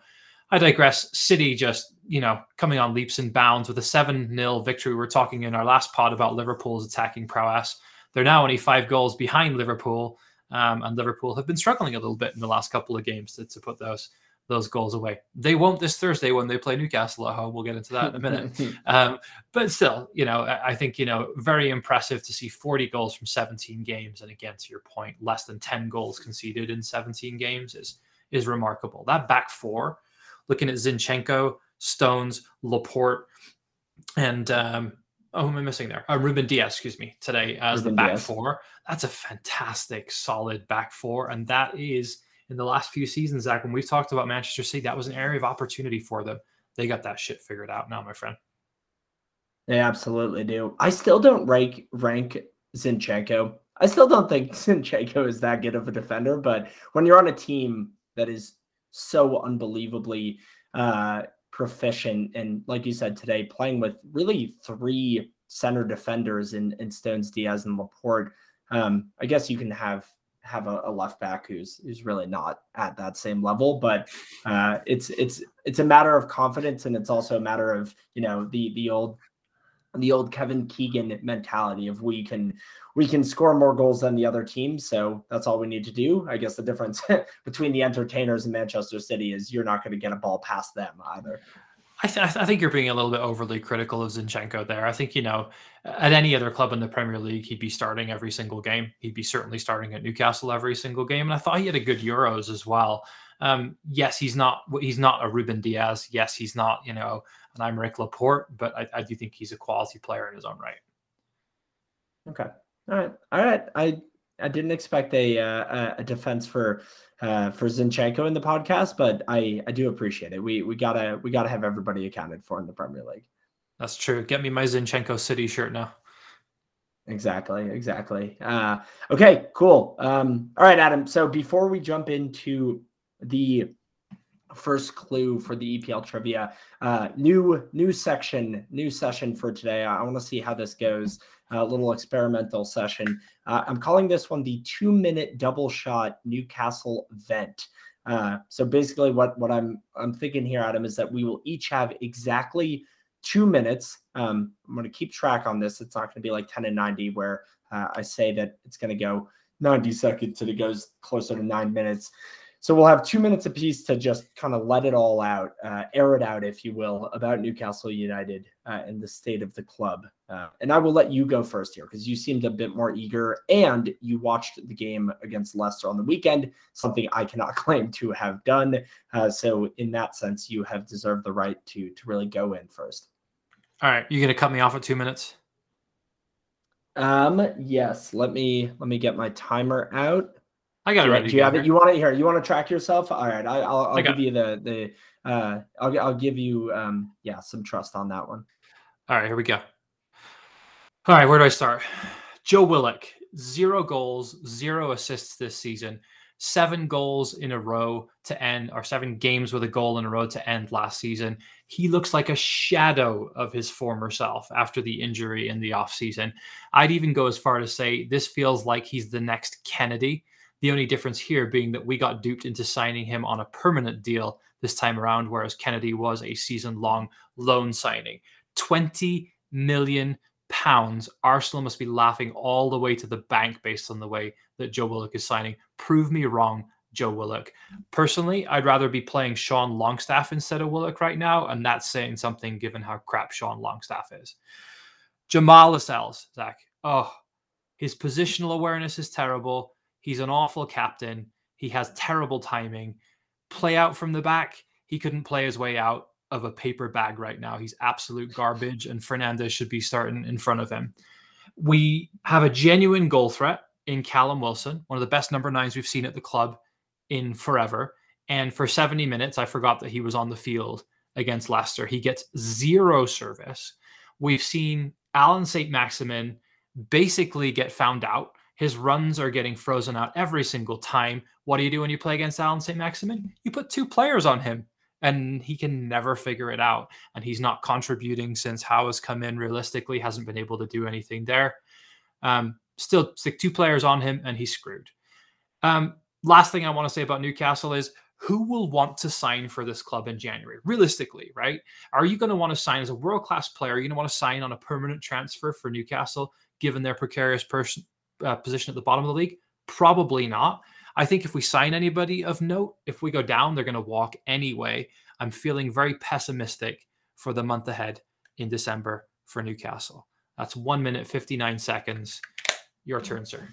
I digress. City just, you know, coming on leaps and bounds with a 7 0 victory. We are talking in our last pod about Liverpool's attacking prowess. They're now only five goals behind Liverpool, um, and Liverpool have been struggling a little bit in the last couple of games to, to put those those goals away. They won't this Thursday when they play Newcastle at home. We'll get into that in a minute. [LAUGHS] um, but still, you know, I think, you know, very impressive to see 40 goals from 17 games. And again, to your point, less than 10 goals conceded in 17 games is is remarkable. That back four, looking at Zinchenko, Stones, Laporte, and um, oh, who am I missing there? Uh, Ruben Dias, excuse me, today as Ruben the back Dias. four. That's a fantastic, solid back four. And that is in the last few seasons, Zach, when we've talked about Manchester City, that was an area of opportunity for them. They got that shit figured out now, my friend. They absolutely do. I still don't rank rank Zinchenko. I still don't think [LAUGHS] Zinchenko is that good of a defender, but when you're on a team that is so unbelievably uh, proficient and, like you said today, playing with really three center defenders in, in Stones, Dias, and Laporte, um, I guess you can have have a, a, left back who's who's really not at that same level. But uh, it's it's it's a matter of confidence, and it's also a matter of you know the the old the old Kevin Keegan mentality of we can we can score more goals than the other team, so that's all we need to do. I guess the difference [LAUGHS] between the entertainers and Manchester City is you're not going to get a ball past them either. I, th- I, think you're being a little bit overly critical of Zinchenko there. I think, you know, at any other club in the Premier League, he'd be starting every single game. He'd be certainly starting at Newcastle every single game. And I thought he had a good Euros as well. Um, yes, he's not he's not a Ruben Dias. Yes, he's not, you know, an Aymeric Laporte, but I, I do think he's a quality player in his own right. Okay. All right. All right. I I didn't expect a uh, a defense for uh, for Zinchenko in the podcast, but I I do appreciate it. We we gotta we gotta have everybody accounted for in the Premier League. That's true. Get me my Zinchenko City shirt now. Exactly, exactly. Uh, okay, cool. Um, all right, Adam. So before we jump into the first clue for the EPL trivia, uh, new new section, new session for today. I want to see how this goes a little experimental session. Uh, I'm calling this one the two minute double shot Newcastle vent. Uh, so basically, what what I'm I'm thinking here, Adam, is that we will each have exactly two minutes. Um, I'm going to keep track on this. It's not going to be like 10 and 90 where uh, I say that it's going to go 90 seconds and it goes closer to nine minutes. So we'll have two minutes apiece to just kind of let it all out, uh, air it out, if you will, about Newcastle United uh, and the state of the club. Uh, and I will let you go first here because you seemed a bit more eager and you watched the game against Leicester on the weekend, something I cannot [LAUGHS] claim to have done. Uh, so in that sense, you have deserved the right to to really go in first. All right, you're gonna cut me off at two minutes? Um, yes. Let me let me get my timer out. I got it ready. Do you have it? You want it here? You want to track yourself? All right, I, will I'll give you the the uh, I'll I'll give you um yeah some trust on that one. All right, here we go. All right, where do I start? Joe Willock, zero goals, zero assists this season, seven goals in a row to end, or seven games with a goal in a row to end last season. He looks like a shadow of his former self after the injury in the offseason. I'd even go as far to say this feels like he's the next Kenedy the only difference here being that we got duped into signing him on a permanent deal this time around, whereas Kenedy was a season long loan signing. 20 million pounds. Arsenal must be laughing all the way to the bank based on the way that Joe Willock is signing. Prove me wrong, Joe Willock. Personally, I'd rather be playing Sean Longstaff instead of Willock right now, and that's saying something given how crap Sean Longstaff is. Jamal Lascelles, Zach. Oh, his positional awareness is terrible. He's an awful captain. He has terrible timing. Play out from the back. He couldn't play his way out of a paper bag right now. He's absolute garbage, and Fernandez should be starting in front of him. We have a genuine goal threat in Callum Wilson, one of the best number nines we've seen at the club in forever. And for 70 minutes, I forgot that he was on the field against Leicester. He gets zero service. We've seen Alan St. Maximin basically get found out his runs are getting frozen out every single time. What do you do when you play against Alan St. Maximin? You put two players on him and he can never figure it out. And he's not contributing since Howe has come in. Realistically, hasn't been able to do anything there. Um, still stick two players on him, and he's screwed. Um, last thing I want to say about Newcastle is who will want to sign for this club in January? Realistically, right? Are you going to want to sign as a world class player? Are you going to want to sign on a permanent transfer for Newcastle, given their precarious person, uh, position at the bottom of the league? Probably not. I think if we sign anybody of note, if we go down, they're going to walk anyway. I'm feeling very pessimistic for the month ahead in December for Newcastle. That's one minute, 59 seconds. Your turn, sir.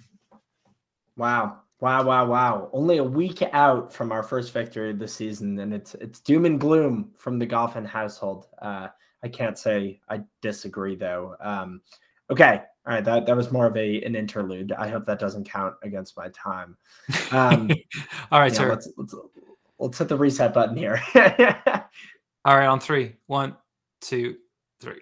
Wow. Wow, wow, wow. Only a week out from our first victory of the season, and it's it's doom and gloom from the Goffin household. Uh, I can't say I disagree though. Um, okay, all right, that, that was more of a an interlude. I hope that doesn't count against my time. Um, [LAUGHS] all right, sir. Let's, let's, let's hit the reset button here. [LAUGHS] all right, on three. One, two, three.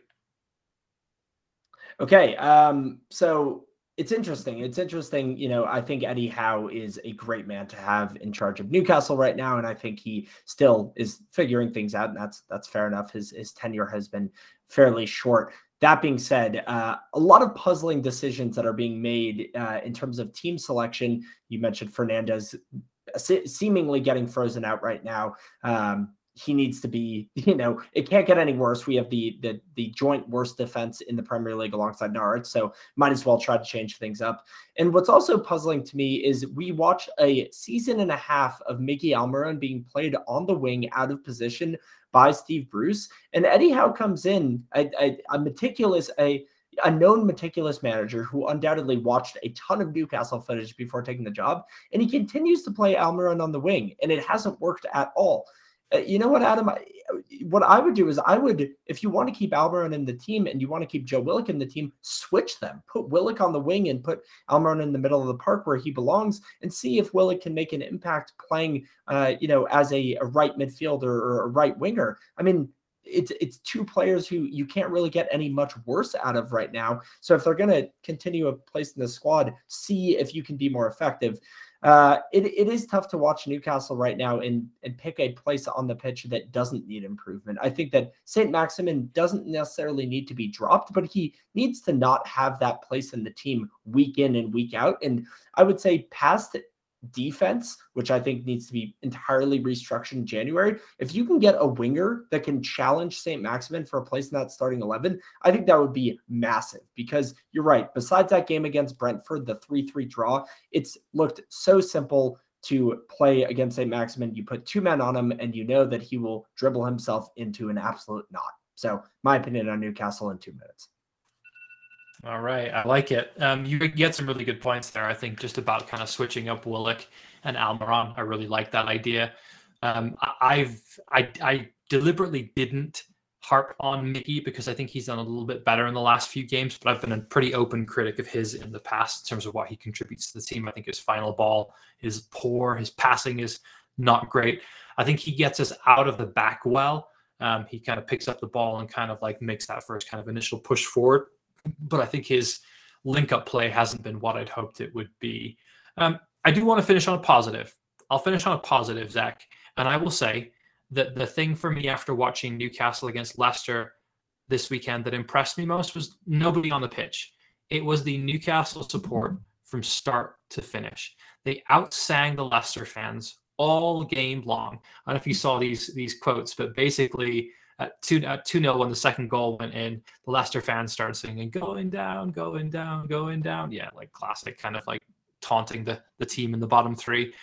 Okay. Um, so it's interesting. It's interesting. You know, I think Eddie Howe is a great man to have in charge of Newcastle right now, and I think he still is figuring things out, and that's that's fair enough. His his tenure has been fairly short. That being said, uh, a lot of puzzling decisions that are being made uh, in terms of team selection. You mentioned Fernandez seemingly getting frozen out right now. Um, he needs to be, [LAUGHS] you know, it can't get any worse. We have the the the joint worst defense in the Premier League alongside Norwich, so might as well try to change things up. And what's also puzzling to me is we watched a season and a half of Miggy Almiron being played on the wing out of position by Steve Bruce, and Eddie Howe comes in, a, a, a meticulous, a a known meticulous manager who undoubtedly watched a ton of Newcastle footage before taking the job, and he continues to play Almiron on the wing, and it hasn't worked at all. Uh, you know what, Adam? What I would do is I would, if you want to keep Almiron in the team and you want to keep Joe Willock in the team, switch them. Put Willock on the wing and put Almiron in the middle of the park where he belongs, and see if Willock can make an impact playing, uh, you know, as a, a right midfielder or a right winger. I mean, it's it's two players who you can't really get any much worse out of right now. So if they're going to continue a place in the squad, see if you can be more effective uh, it, it is tough to watch Newcastle right now and, and pick a place on the pitch that doesn't need improvement. I think that St. Maximin doesn't necessarily need to be dropped, but he needs to not have that place in the team week in and week out. And I would say past defense, which I think needs to be entirely restructured in January. If you can get a winger that can challenge St. Maximin for a place in that starting 11, I think that would be massive because you're right. Besides that game against Brentford, the 3 3 draw, it's looked so simple to play against St. Maximin. You put two men on him and you know that he will dribble himself into an absolute knot. So, my opinion on Newcastle in two minutes. All right, I like it. Um, you get some really good points there. I think just about kind of switching up Willock and Almiron. I really like that idea. Um, I've I, I deliberately didn't harp on Mickey because I think he's done a little bit better in the last few games, but I've been a pretty open critic of his in the past in terms of what he contributes to the team. I think his final ball is poor, his passing is not great. I think he gets us out of the back well. Um, he kind of picks up the ball and kind of like makes that first kind of initial push forward but I think his link up play hasn't been what I'd hoped it would be. Um, I do want to finish on a positive. I'll finish on a positive, Zach. And I will say that the thing for me after watching Newcastle against Leicester this weekend that impressed me most was nobody on the pitch. It was the Newcastle support from start to finish. They outsang the Leicester fans all game long. I don't know if you saw these these quotes, but basically at two at two 0 when the second goal went in, the Leicester fans started singing "Going down, going down, going down." Yeah, like classic kind of like taunting the the team in the bottom three.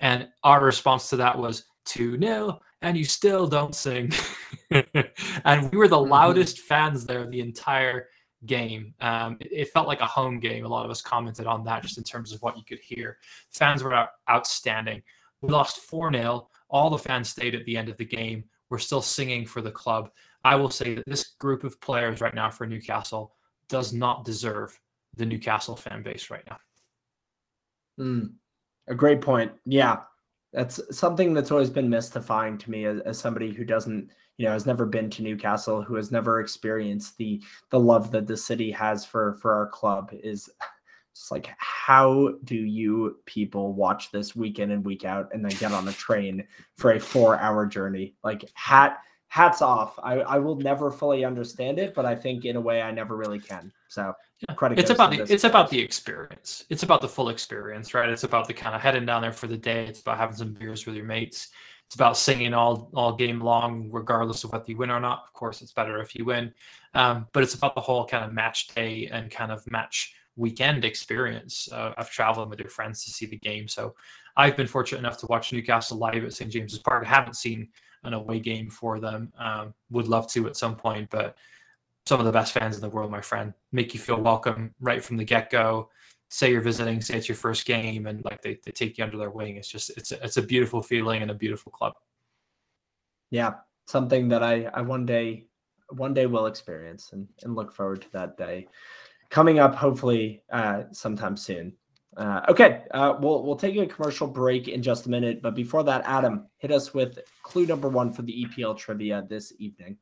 And our response to that was two 0 and you still don't sing. [LAUGHS] and we were the mm-hmm. loudest fans there the entire game. Um, it, felt like a home game. A lot of us commented on that just in terms of what you could hear. Fans were out, outstanding. We lost 4 0. All the fans stayed at the end of the game. We're still singing for the club. I will say that this group of players right now for Newcastle does not deserve the Newcastle fan base right now. Mm, a great point. Yeah, that's something that's always been mystifying to me as, as, somebody who doesn't, you know, has never been to Newcastle, who has never experienced the the love that the city has for for our club. Is It's like, how do you people watch this week in and week out and then get on a train for a four hour journey? Like, hat hats off. I, I will never fully understand it, but I think in a way I never really can. So credit. It's about the it's about the experience. It's about the full experience, right? It's about the kind of heading down there for the day. It's about having some beers with your mates. It's about singing all all game long, regardless of whether you win or not. Of course, it's better if you win, um, but it's about the whole kind of match day and kind of match weekend experience uh, of traveling with your friends to see the game. So I've been fortunate enough to watch Newcastle live at St James's Park. I haven't seen an away game for them. Um, would love to at some point, but some of the best fans in the world, my friend, make you feel welcome right from the get go. Say you're visiting, say it's your first game, and like they, they take you under their wing. It's just it's it's a beautiful feeling and a beautiful club. Yeah, something that I I one day one day will experience and, and look forward to that day coming up hopefully uh, sometime soon. Uh, okay, uh, we'll we'll take a commercial break in just a minute, but before that, Adam, hit us with clue number one for the EPL trivia this evening.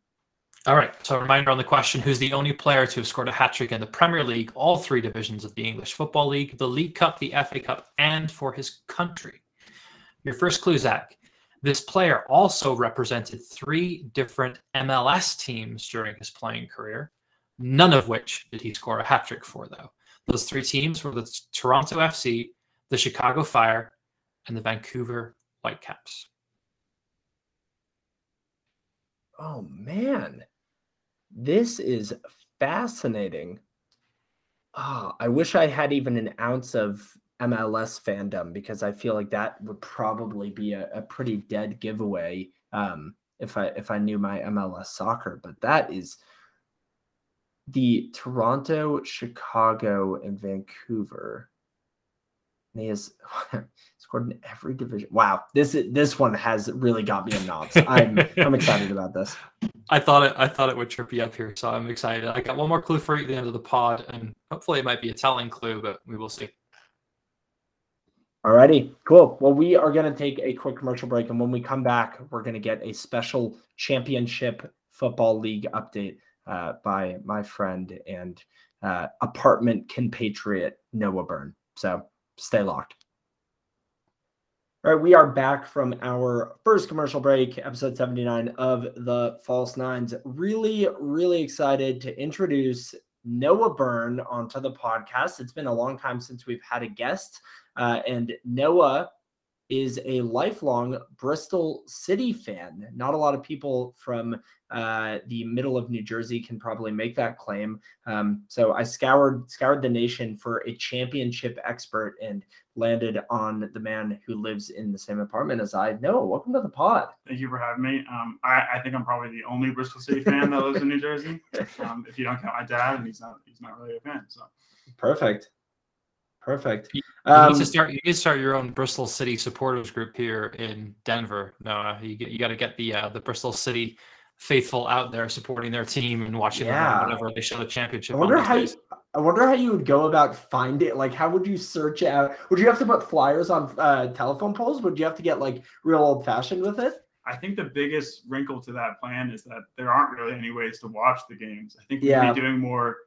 All right. So, a reminder on the question: Who's the only player to have scored a hat trick in the Premier League, all three divisions of the English Football League, the League Cup, the FA Cup, and for his country? Your first clue, Zach. This player also represented three different MLS teams during his playing career none of which did he score a hat trick for, though. Those three teams were the Toronto FC, the Chicago Fire, and the Vancouver Whitecaps. Oh, man. This is fascinating. Oh, I wish I had even an ounce of MLS fandom because I feel like that would probably be a, a pretty dead giveaway um, if I if I knew my MLS soccer. But that is the Toronto, Chicago, and Vancouver. And he has [LAUGHS] scored in every division. Wow, this this one has really got me in knots. I'm I'm excited about this. [LAUGHS] I thought it I thought it would trip you up here, so I'm excited. I got one more clue for you at the end of the pod, and hopefully it might be a telling clue, but we will see. Alrighty, cool. Well, we are going to take a quick commercial break, and when we come back, we're going to get a special championship football league update uh, by my friend and uh, apartment compatriot Noah Byrne. So stay locked. All right, we are back from our first commercial break, episode 79 of the False Nines. Really, really excited to introduce Noah Byrne onto the podcast. It's been a long time since we've had a guest, uh, and Noah is a lifelong Bristol City fan. Not a lot of people from uh, the middle of New Jersey can probably make that claim. Um, so I scoured scoured the nation for a championship expert and landed on the man who lives in the same apartment as I. Noah, welcome to the pod. Thank you for having me. Um, I, I, think I'm probably the only Bristol City fan that lives in New Jersey. [LAUGHS] Um, if you don't count my dad, and he's not he's not really a fan. So perfect. Perfect. Um, need to start. You need to start your own Bristol City supporters group here in Denver. No, you you got to get the uh, the Bristol City faithful out there supporting their team and watching yeah. them whenever they show the championship. I wonder how. You, I wonder how you would go about find it. Like, how would you search out? Would you have to put flyers on uh, telephone poles? Would you have to get like real old fashioned with it? I think the biggest wrinkle to that plan is that there aren't really any ways to watch the games. I think we'd yeah. be doing more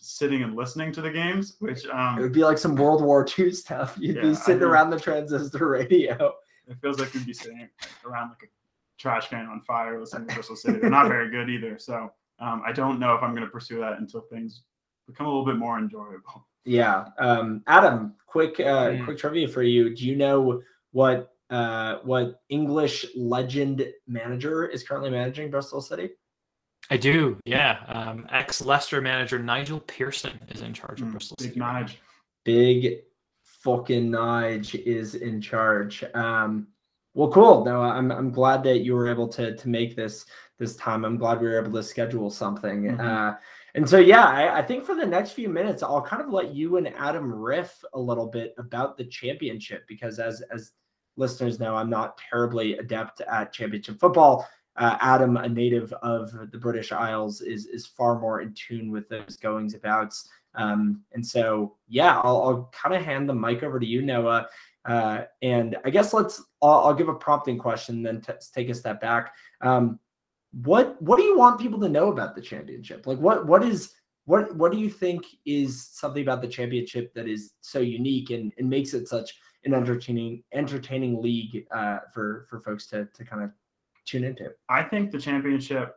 sitting and listening to the games, which um, it would be like some World War II stuff. [LAUGHS] You'd yeah, be sitting around the transistor radio. It feels like you'd be sitting around like a trash can on fire listening to Bristol City. They're not very good either. So um, I don't know if I'm going to pursue that until things become a little bit more enjoyable. Yeah, um, Adam, quick uh, mm. quick trivia for you. Do you know what uh, what English legend manager is currently managing Bristol City? I do, yeah. Um, Ex Leicester manager Nigel Pearson is in charge of mm, Bristol Big Nige. Big fucking Nige is in charge. Um, well, cool. No, I'm I'm glad that you were able to to make this this time. I'm glad we were able to schedule something. Mm-hmm. Uh, and so, yeah, I, I, think for the next few minutes, I'll kind of let you and Adam riff a little bit about the championship because, as as listeners know, I'm not terribly adept at championship football uh, Adam, a native of the British Isles, is is far more in tune with those goings abouts. Um, and so, yeah, I'll, I'll kind of hand the mic over to you, Noah. Uh, and I guess let's I'll, I'll, give a prompting question, then t- take a step back. Um, what what do you want people to know about the championship? Like, what what is what what do you think is something about the championship that is so unique and, and makes it such an entertaining entertaining league uh, for for folks to to kind of tune into? I think the championship,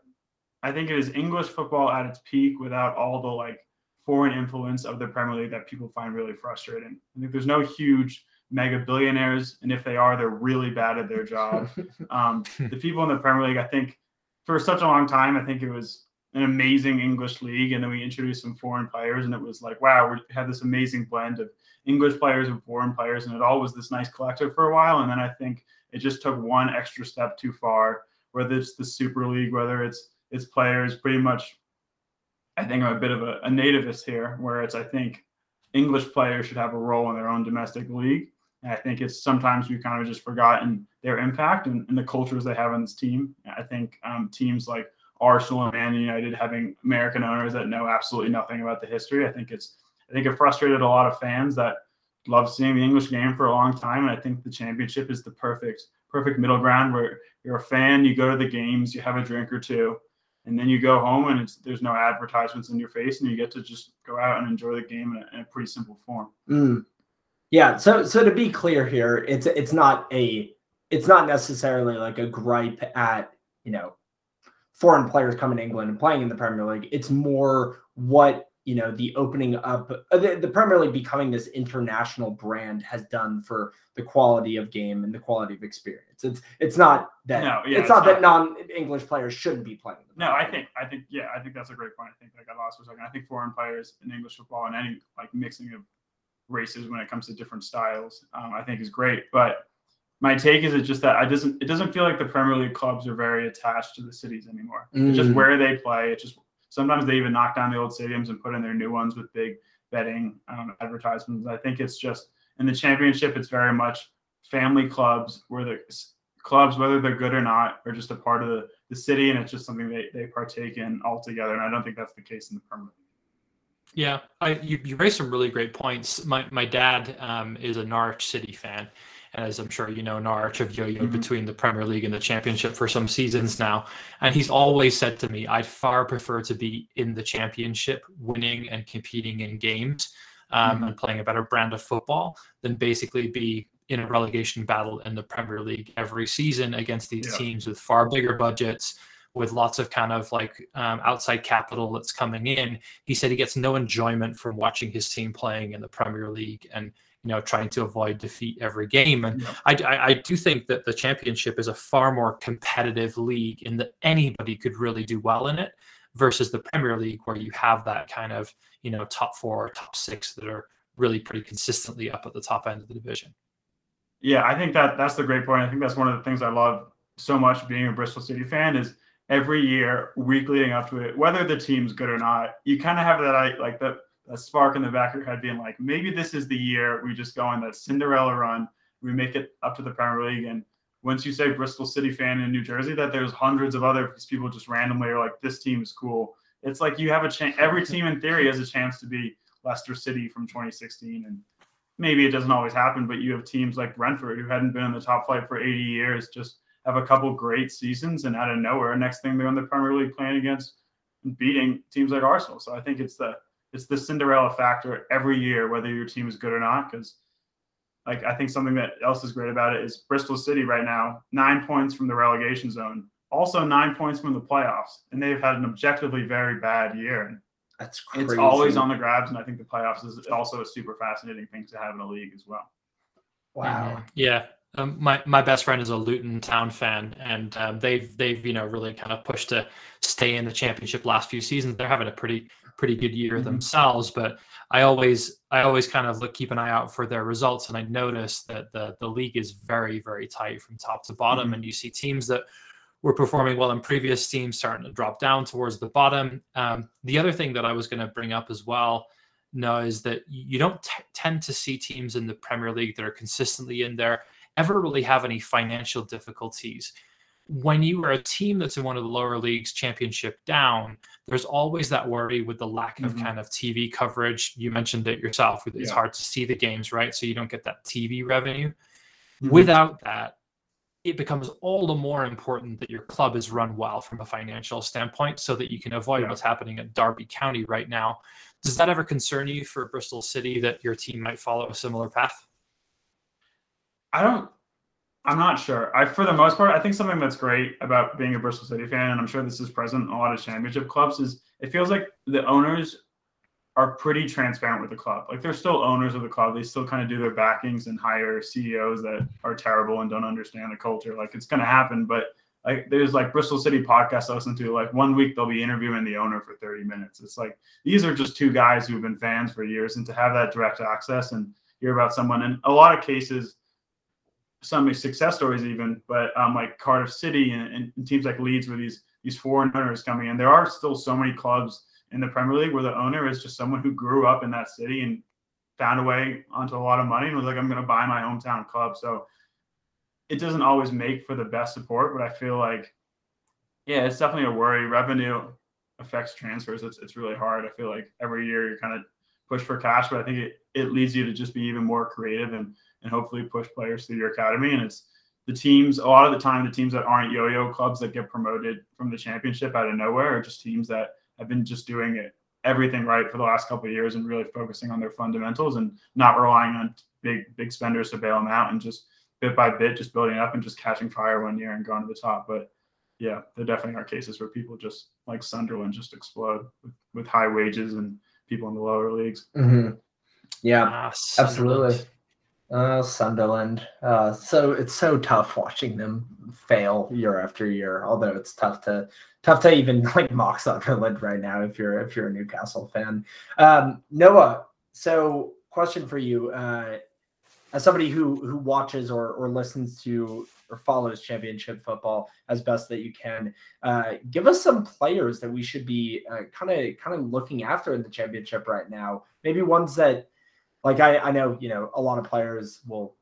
I think it is English football at its peak without all the like foreign influence of the Premier League that people find really frustrating. I think there's no huge mega billionaires, and if they are, they're really bad at their job. [LAUGHS] um, the people in the Premier League, I think, for such a long time, I think it was an amazing English league, and then we introduced some foreign players, and it was like, wow, we had this amazing blend of English players and foreign players, and it all was this nice collective for a while. And then I think it just took one extra step too far. Whether it's the Super League, whether it's its players, pretty much. I think I'm a bit of a, a nativist here, where it's I think English players should have a role in their own domestic league. And I think it's sometimes we've kind of just forgotten their impact and, and the cultures they have on this team. I think um, teams like Arsenal and Man United having American owners that know absolutely nothing about the history. I think it's I think it frustrated a lot of fans that love seeing the English game for a long time, and I think the championship is the perfect perfect middle ground where you're a fan, you go to the games, you have a drink or two, and then you go home and there's no advertisements in your face, and you get to just go out and enjoy the game in a, in a pretty simple form. Mm. Yeah. So so to be clear here, it's it's not a it's not necessarily like a gripe at you know foreign players coming to England and playing in the Premier League. It's more what you know the opening up uh, the, the Premier League becoming this international brand has done for the quality of game and the quality of experience. It's it's not that no, yeah, it's, it's, not, not that non-English players shouldn't be playing. No, I think I think yeah, I think that's a great point. I think I got lost for a second. I think foreign players in English football and any like mixing of races when it comes to different styles, um, I think is great. But my take is it just that I doesn't it doesn't feel like the Premier League clubs are very attached to the cities anymore. Mm. It's just mm. where they play. It's just sometimes they even knock down the old stadiums and put in their new ones with big betting um, advertisements. I think it's just in the championship, it's very much family clubs where the clubs, whether they're good or not, are just a part of the, the city and it's just something they, they partake in altogether. And I don't think that's the case in the Premier League. Yeah, I, you, you raised some really great points. My, my dad um, is a Norwich City fan, as I'm sure you know, Norwich have yo-yoed mm-hmm. between the Premier League and the Championship for some seasons now. And he's always said to me, I'd far prefer to be in the Championship, winning and competing in games um, mm-hmm. and playing a better brand of football than basically be in a relegation battle in the Premier League every season against these yeah. teams with far bigger budgets, with lots of kind of like um, outside capital that's coming in. He said he gets no enjoyment from watching his team playing in the Premier League and you know trying to avoid defeat every game. And yeah. I, I, I do think that the championship is a far more competitive league in that anybody could really do well in it versus the premier league where you have that kind of you know top four or top six that are really pretty consistently up at the top end of the division. Yeah i think that that's the great point. I think that's one of the things i love so much being a bristol city fan is every year week leading up to it whether the team's good or not you kind of have that like that a spark in the back of your head being like, maybe this is the year we just go on that Cinderella run. We make it up to the Premier League. And once you say Bristol City fan in New Jersey, that there's hundreds of other people just randomly are like, this team is cool. It's like you have a chance. Every team in theory has a chance to be Leicester City from 2016. And maybe it doesn't always happen, but you have teams like Brentford who hadn't been in the top flight for 80 years, just have a couple great seasons. And out of nowhere, next thing they're in the Premier League playing against beating teams like Arsenal. So I think it's the it's the Cinderella factor every year, whether your team is good or not. Because, like, I think something that else is great about it is Bristol City right now, nine points from the relegation zone, also nine points from the playoffs, and they've had an objectively very bad year. That's crazy. It's always on the grabs, and I think the playoffs is also a super fascinating thing to have in a league as well. Wow. Yeah. Um, my my best friend is a Luton Town fan, and um, they've they've you know really kind of pushed to stay in the championship last few seasons. They're having a pretty pretty good year mm-hmm. themselves, but I always I always kind of look keep an eye out for their results, and I notice that the the league is very very tight from top to bottom, mm-hmm. and you see teams that were performing well in previous teams starting to drop down towards the bottom. Um, the other thing that I was going to bring up as well now is that you don't t- tend to see teams in the Premier League that are consistently in there ever really have any financial difficulties when you are a team that's in one of the lower leagues championship down there's always that worry with the lack of mm-hmm. kind of tv coverage you mentioned it yourself it's yeah. hard to see the games right so you don't get that tv revenue mm-hmm. without that it becomes all the more important that your club is run well from a financial standpoint so that you can avoid yeah. what's happening at Derby County right now. Does that ever concern you for Bristol City that your team might follow a similar path? I don't I'm not sure. I, for the most part, I think something that's great about being a Bristol City fan, and I'm sure this is present in a lot of championship clubs, is it feels like the owners are pretty transparent with the club. Like they're still owners of the club. They still kind of do their backings and hire CEOs that are terrible and don't understand the culture. Like it's going to happen, but like there's like Bristol City podcast I listen to. Like one week they'll be interviewing the owner for 30 minutes. It's like these are just two guys who've been fans for years, and to have that direct access and hear about someone in a lot of cases some success stories even, but um, like Cardiff City and, and, teams like Leeds, where these these foreign owners coming in, there are still so many clubs in the Premier League where the owner is just someone who grew up in that city and found a way onto a lot of money and was like, I'm going to buy my hometown club. So it doesn't always make for the best support, but I feel like, yeah, it's definitely a worry. Revenue affects transfers. It's it's really hard. I feel like every year you're kind of push for cash, but I think it, it leads you to just be even more creative and and hopefully push players through your academy. And it's the teams, a lot of the time, the teams that aren't yo yo clubs that get promoted from the championship out of nowhere are just teams that have been just doing it everything right for the last couple of years and really focusing on their fundamentals and not relying on big big spenders to bail them out and just bit by bit just building up and just catching fire one year and going to the top. But yeah, there definitely are cases where people just like Sunderland just explode with, with high wages and people in the lower leagues. Mm-hmm. Yeah, ah, absolutely. Uh, Sunderland. Uh, so it's so tough watching them fail year after year. Although it's tough to tough to even [LAUGHS] like mock Sunderland right now if you're if you're a Newcastle fan. Um, Noah. So question for you, uh, as somebody who who watches or or listens to or follows Championship football as best that you can, uh, give us some players that we should be kind of kind of looking after in the Championship right now. Maybe ones that like I, I know, you know, a lot of players will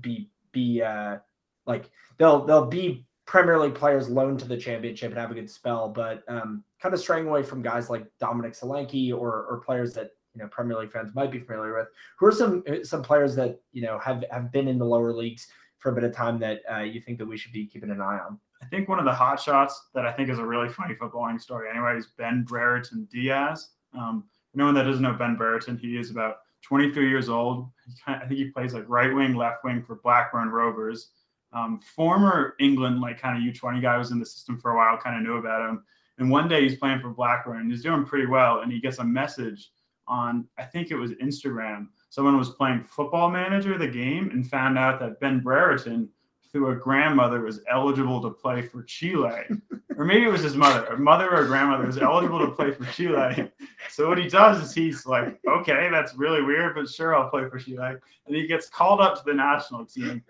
be be uh like they'll they'll be Premier League players loaned to the championship and have a good spell, but um, kind of straying away from guys like Dominic Solanke or or players that you know Premier League fans might be familiar with. Who are some some players that you know have have been in the lower leagues for a bit of time that uh, you think that we should be keeping an eye on? I think one of the hot shots that I think is a really funny footballing story anyway is Ben Brereton Diaz. Um, anyone that doesn't know Ben Brereton, he is about 23 years old. I think he plays like right wing, left wing for Blackburn Rovers. Um, former England, like kind of U20 guy, was in the system for a while, kind of knew about him. And one day he's playing for Blackburn and he's doing pretty well. And he gets a message on, I think it was Instagram. Someone was playing Football Manager, the game, and found out that Ben Brereton through a grandmother was eligible to play for Chile, [LAUGHS] or maybe it was his mother, a mother or grandmother was eligible to play for Chile. So what he does is he's like, okay, that's really weird, but sure, I'll play for Chile. And he gets called up to the national team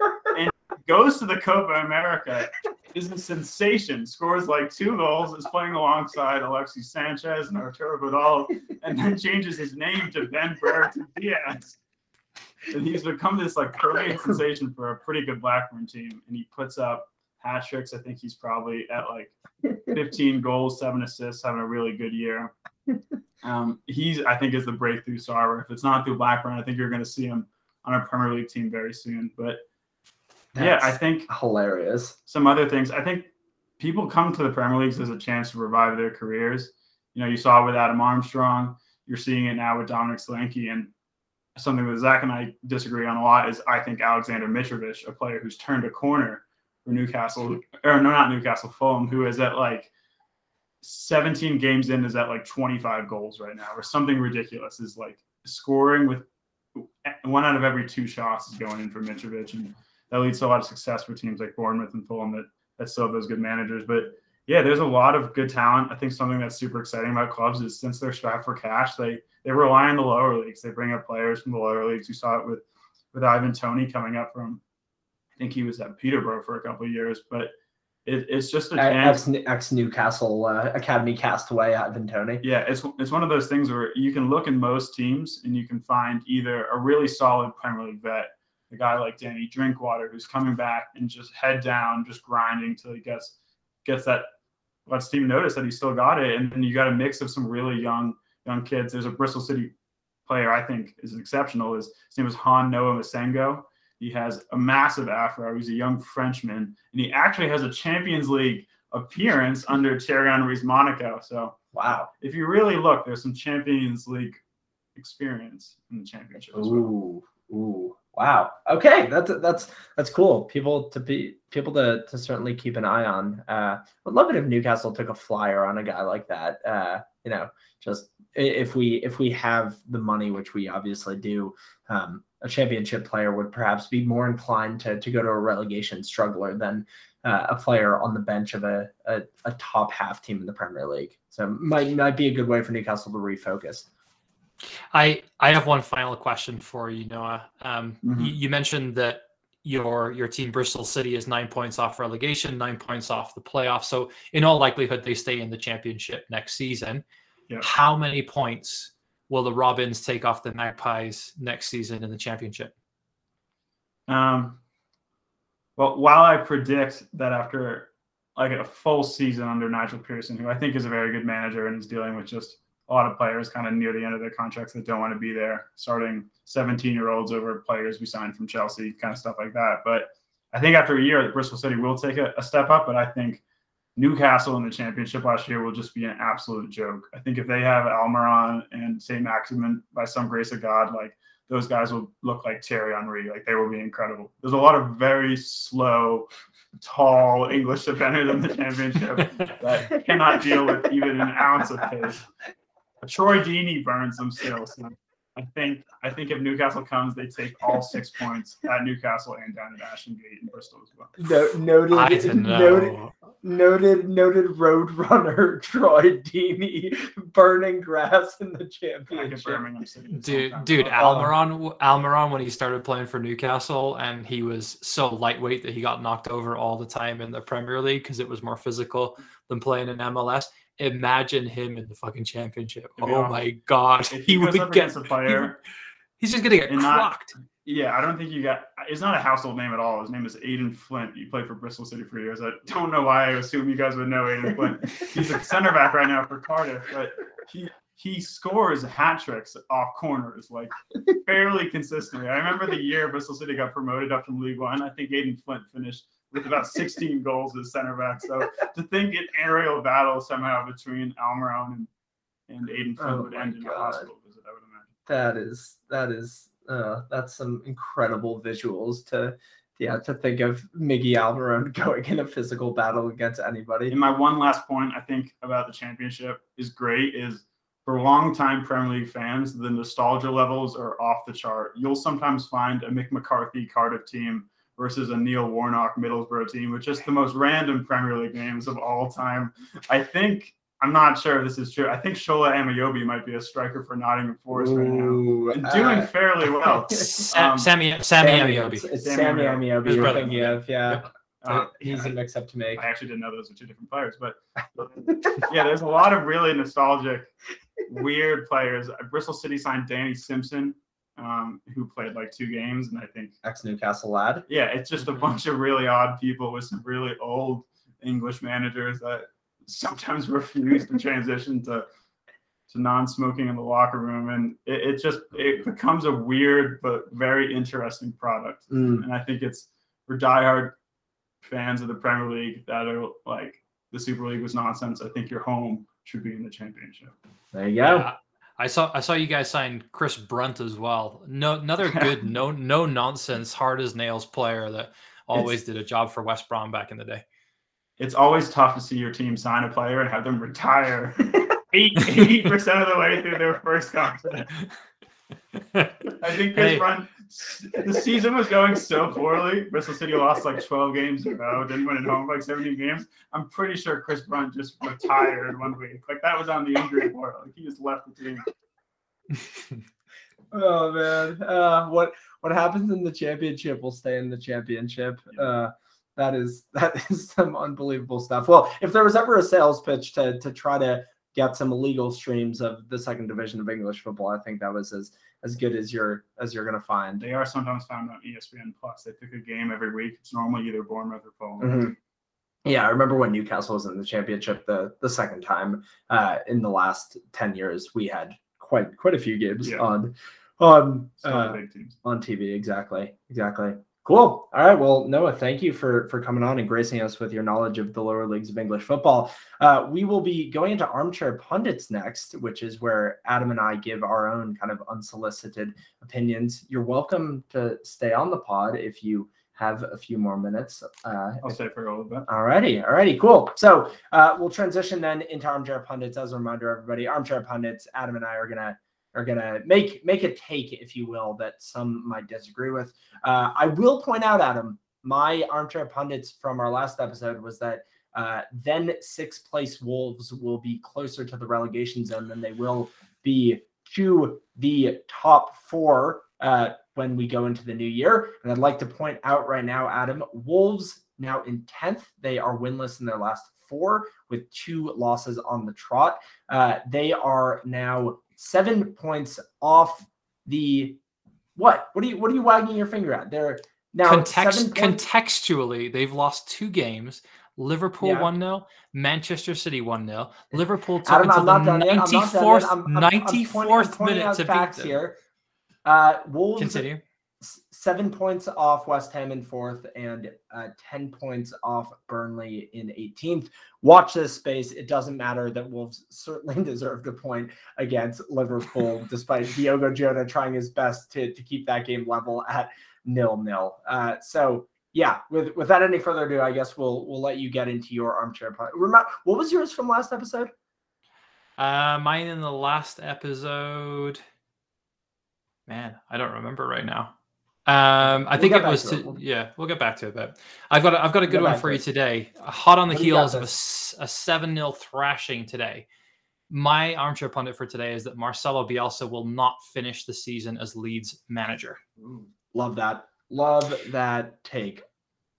goes to the Copa America. Is a sensation. Scores like two goals. Is playing alongside Alexis Sanchez and Arturo Vidal, and then changes his name to Ben Brereton Diaz and he's become this like permanent sensation for a pretty good Blackburn team. And he puts up hat tricks. I think he's probably at like 15 goals, seven assists, having a really good year. Um, he's, I think, is the breakthrough star. If it's not through Blackburn, I think you're going to see him on a Premier League team very soon. But That's yeah, I think hilarious. Some other things. I think people come to the Premier Leagues as a chance to revive their careers. You know, you saw with Adam Armstrong. You're seeing it now with Dominic Solanke, and something that Zach and I disagree on a lot is I think Alexander Mitrovic, a player who's turned a corner for Newcastle, or no, not Newcastle, Fulham, who is at like 17 games in, is at like 25 goals right now, or something ridiculous. Is like scoring with one out of every two shots is going in for Mitrovic, and that leads to a lot of success for teams like Bournemouth and Fulham that that still have those good managers. But yeah, there's a lot of good talent. I think something that's super exciting about clubs is since they're strapped for cash, they they rely on the lower leagues. They bring up players from the lower leagues. You saw it with with Ivan Toney coming up from, I think he was at Peterborough for a couple of years, but it, it's just a chance. Ex, ex Newcastle uh, Academy castaway Ivan Toney. Yeah, it's it's one of those things where you can look in most teams and you can find either a really solid Premier League vet, a guy like Danny Drinkwater who's coming back and just head down, just grinding till he gets gets that lets team notice that he still got it, and then you got a mix of some really young young kids. There's a Bristol City player I think is exceptional. His, his name is Han Noah Massengo. He has a massive afro. He's a young Frenchman, and he actually has a Champions League appearance under Thierry Henry's Monaco. So Wow. if you really look, there's some Champions League experience in the championship as well. Ooh, wow. Okay, that's that's that's cool. People to be people to to certainly keep an eye on. Uh, would love it if Newcastle took a flyer on a guy like that. Uh, you know, just if we if we have the money, which we obviously do, um, a championship player would perhaps be more inclined to to go to a relegation struggler than. Uh, a player on the bench of a, a, a top half team in the Premier League, so might might be a good way for Newcastle to refocus. I I have one final question for you, Noah. Um, Mhm. you, you mentioned that your your team Bristol City is nine points off relegation, nine points off the playoffs. So in all likelihood, they stay in the championship next season. Yeah. How many points will the Robins take off the Magpies next season in the championship? Um, well, while I predict that after like a full season under Nigel Pearson, who I think is a very good manager and is dealing with just a lot of players kind of near the end of their contracts that don't want to be there, starting 17 year olds over players we signed from Chelsea, kind of stuff like that. But I think after a year, Bristol City will take a, a step up, but I think Newcastle in the championship last year will just be an absolute joke. I think if they have Almiron and St. Maximin by some grace of God, like those guys will look like Thierry Henry. Like they will be incredible. There's a lot of very slow, tall English defenders in the championship that cannot deal with even an ounce of pace. Troy Deeney burns them still. So I think I think if Newcastle comes, they take all six points at Newcastle and down at Ashton Gate in Bristol as well. No, noted, I noted, noted, noted road runner [LAUGHS] Troy Deeney burning grass in the Back championship. Dude, sometime. dude, Oh, Almiron, Almiron, when he started playing for Newcastle, and he was so lightweight that he got knocked over all the time in the Premier League because it was more physical than playing in MLS. Imagine him in the fucking championship. Oh my god, he he would get. against a [LAUGHS] player, He's just gonna get not- Yeah, I don't think you got. It's not a household name at all. His name is Aiden Flint. He played for Bristol City for years. I don't know why I assume you guys would know Aiden [LAUGHS] Flint. He's a center back right now for Cardiff, but he he scores hat tricks off corners like fairly consistently. I remember the year Bristol City got promoted up from League One. I think Aiden Flint finished with about 16 goals as center back. So to think an aerial battle somehow between Almiron and and Aiden Flint Oh would end in a hospital visit, I would imagine. That is that is uh, that's some incredible visuals to yeah to think of Miggy Almiron [LAUGHS] going in a physical battle against anybody. And my one last point I think about the championship is great is for longtime Premier League fans, the nostalgia levels are off the chart. You'll sometimes find a Mick McCarthy Cardiff team versus a Neil Warnock Middlesbrough team with just the most random Premier League names of all time. I think I'm not sure if this is true. I think Shola Ameobi might be a striker for Nottingham Forest right now. And doing uh, fairly well. [LAUGHS] Sa- Um, Sammy, Sammy Sammy, Ameobi. It's, it's Sammy Sammy Ameobi. Ameobi you're brother. thinking of, yeah. Uh, He's a mix up to make. I actually didn't know those were two different players, but [LAUGHS] yeah, there's a lot of really nostalgic, weird players. Bristol City signed Danny Simpson, um, who played like two games, and I think Ex Newcastle lad. yeah, it's just a Mhm. bunch of really odd people with some really old English managers that sometimes [LAUGHS] refuse to transition to to non-smoking in the locker room, and it, it just it becomes a weird but very interesting product. Mm. And I think it's for diehard fans of the Premier League that are like the Super League was nonsense. I think your home should be in the championship. There you go. Yeah, I saw I saw you guys sign Chris Brunt as well. No, another [LAUGHS] good no no nonsense hard as nails player that always did a job for West Brom back in the day. It's always tough to see your team sign a player and have them retire [LAUGHS] eighty percent of the way through their first contract. [LAUGHS] I think Chris Hey. Brunt, the season was going so poorly. Bristol City lost like 12 games in a row, didn't win at home like 17 games. I'm pretty sure Chris Brunt just retired one week. Like that was on the injury report. Like he just left the team. [LAUGHS] Oh man, uh, what what happens in the championship will stay in the championship. Uh, that is [LAUGHS] that is some unbelievable stuff. Well, if there was ever a sales pitch to to try to get some illegal streams of the second division of English football, I think that was as as good as you're as you're gonna find. They are sometimes found on ESPN Plus. They pick a game every week. It's normally either Bournemouth or Fulham. Mhm. Yeah, I remember when Newcastle was in the championship the the second time uh, in the last ten years. We had quite quite a few games Yeah. on on uh, on TV. Exactly, exactly. Cool. All right. Well, Noah, thank you for for coming on and gracing us with your knowledge of the lower leagues of English football. Uh, we will be going into armchair pundits next, which is where Adam and I give our own kind of unsolicited opinions. You're welcome to stay on the pod if you have a few more minutes. Uh, I'll stay for a little bit. All righty. All righty. Cool. So uh, we'll transition then into armchair pundits. As a reminder, everybody, armchair pundits. Adam and I are gonna are to make make a take, if you will, that some might disagree with. Uh, I will point out, Adam, my armchair pundits from our last episode was that uh, then sixth place Wolves will be closer to the relegation zone than they will be to the top four uh, when we go into the new year. And I'd like to point out right now, Adam, Wolves now in 10th. They are winless in their last four with two losses on the trot. Uh, they are now seven points off the what? What are you what are you wagging your finger at? They're now Context, contextually, they've lost two games. Liverpool yeah. 1 0, Manchester City 1 0. Liverpool took Adam, until the 94th, 94th minute to beat them. Here. Uh, Wolves Continue seven points off West Ham in fourth and uh, 10 points off Burnley in 18th. Watch this space. It doesn't matter that Wolves [LAUGHS] certainly deserved a point against Liverpool, [LAUGHS] despite Diogo Jota trying his best to, to keep that game level at nil nil. Uh, so, yeah, with, without any further ado, I guess we'll we'll let you get into your armchair. Remember, what was yours from last episode? Uh, mine in the last episode. Man, I don't remember right now. Um, I we'll think it was. To, it. yeah, we'll get back to it. But I've got a, I've got a good one for you today. Hot on the what heels of a, a seven 0 thrashing today. My armchair pundit for today is that Marcelo Bielsa will not finish the season as Leeds manager. Love that. Love that take.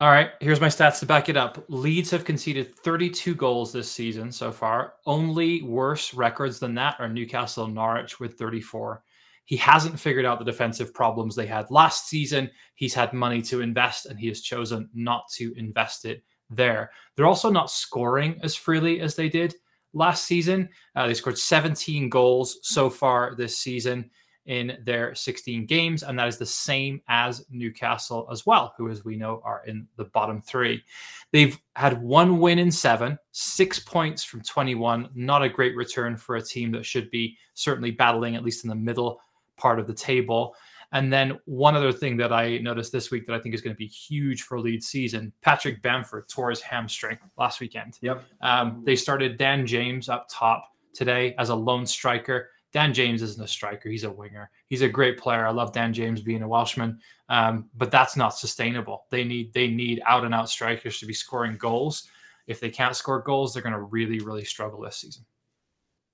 All right, here's my stats to back it up. Leeds have conceded 32 goals this season so far. Only worse records than that are Newcastle and Norwich with 34. He hasn't figured out the defensive problems they had last season. He's had money to invest and he has chosen not to invest it there. They're also not scoring as freely as they did last season. Uh, they scored 17 goals so far this season in their 16 games, and that is the same as Newcastle as well, who, as we know, are in the bottom three. They've had one win in seven, six points from 21. Not a great return for a team that should be certainly battling, at least in the middle part of the table. And then one other thing that I noticed this week that I think is going to be huge for lead season: Patrick Bamford tore his hamstring last weekend. Yep. Um, they started Dan James up top today as a lone striker. Dan James isn't a striker; he's a winger. He's a great player. I love Dan James being a Welshman, um, but that's not sustainable. They need they need out and out strikers to be scoring goals. If they can't score goals, they're going to really really struggle this season.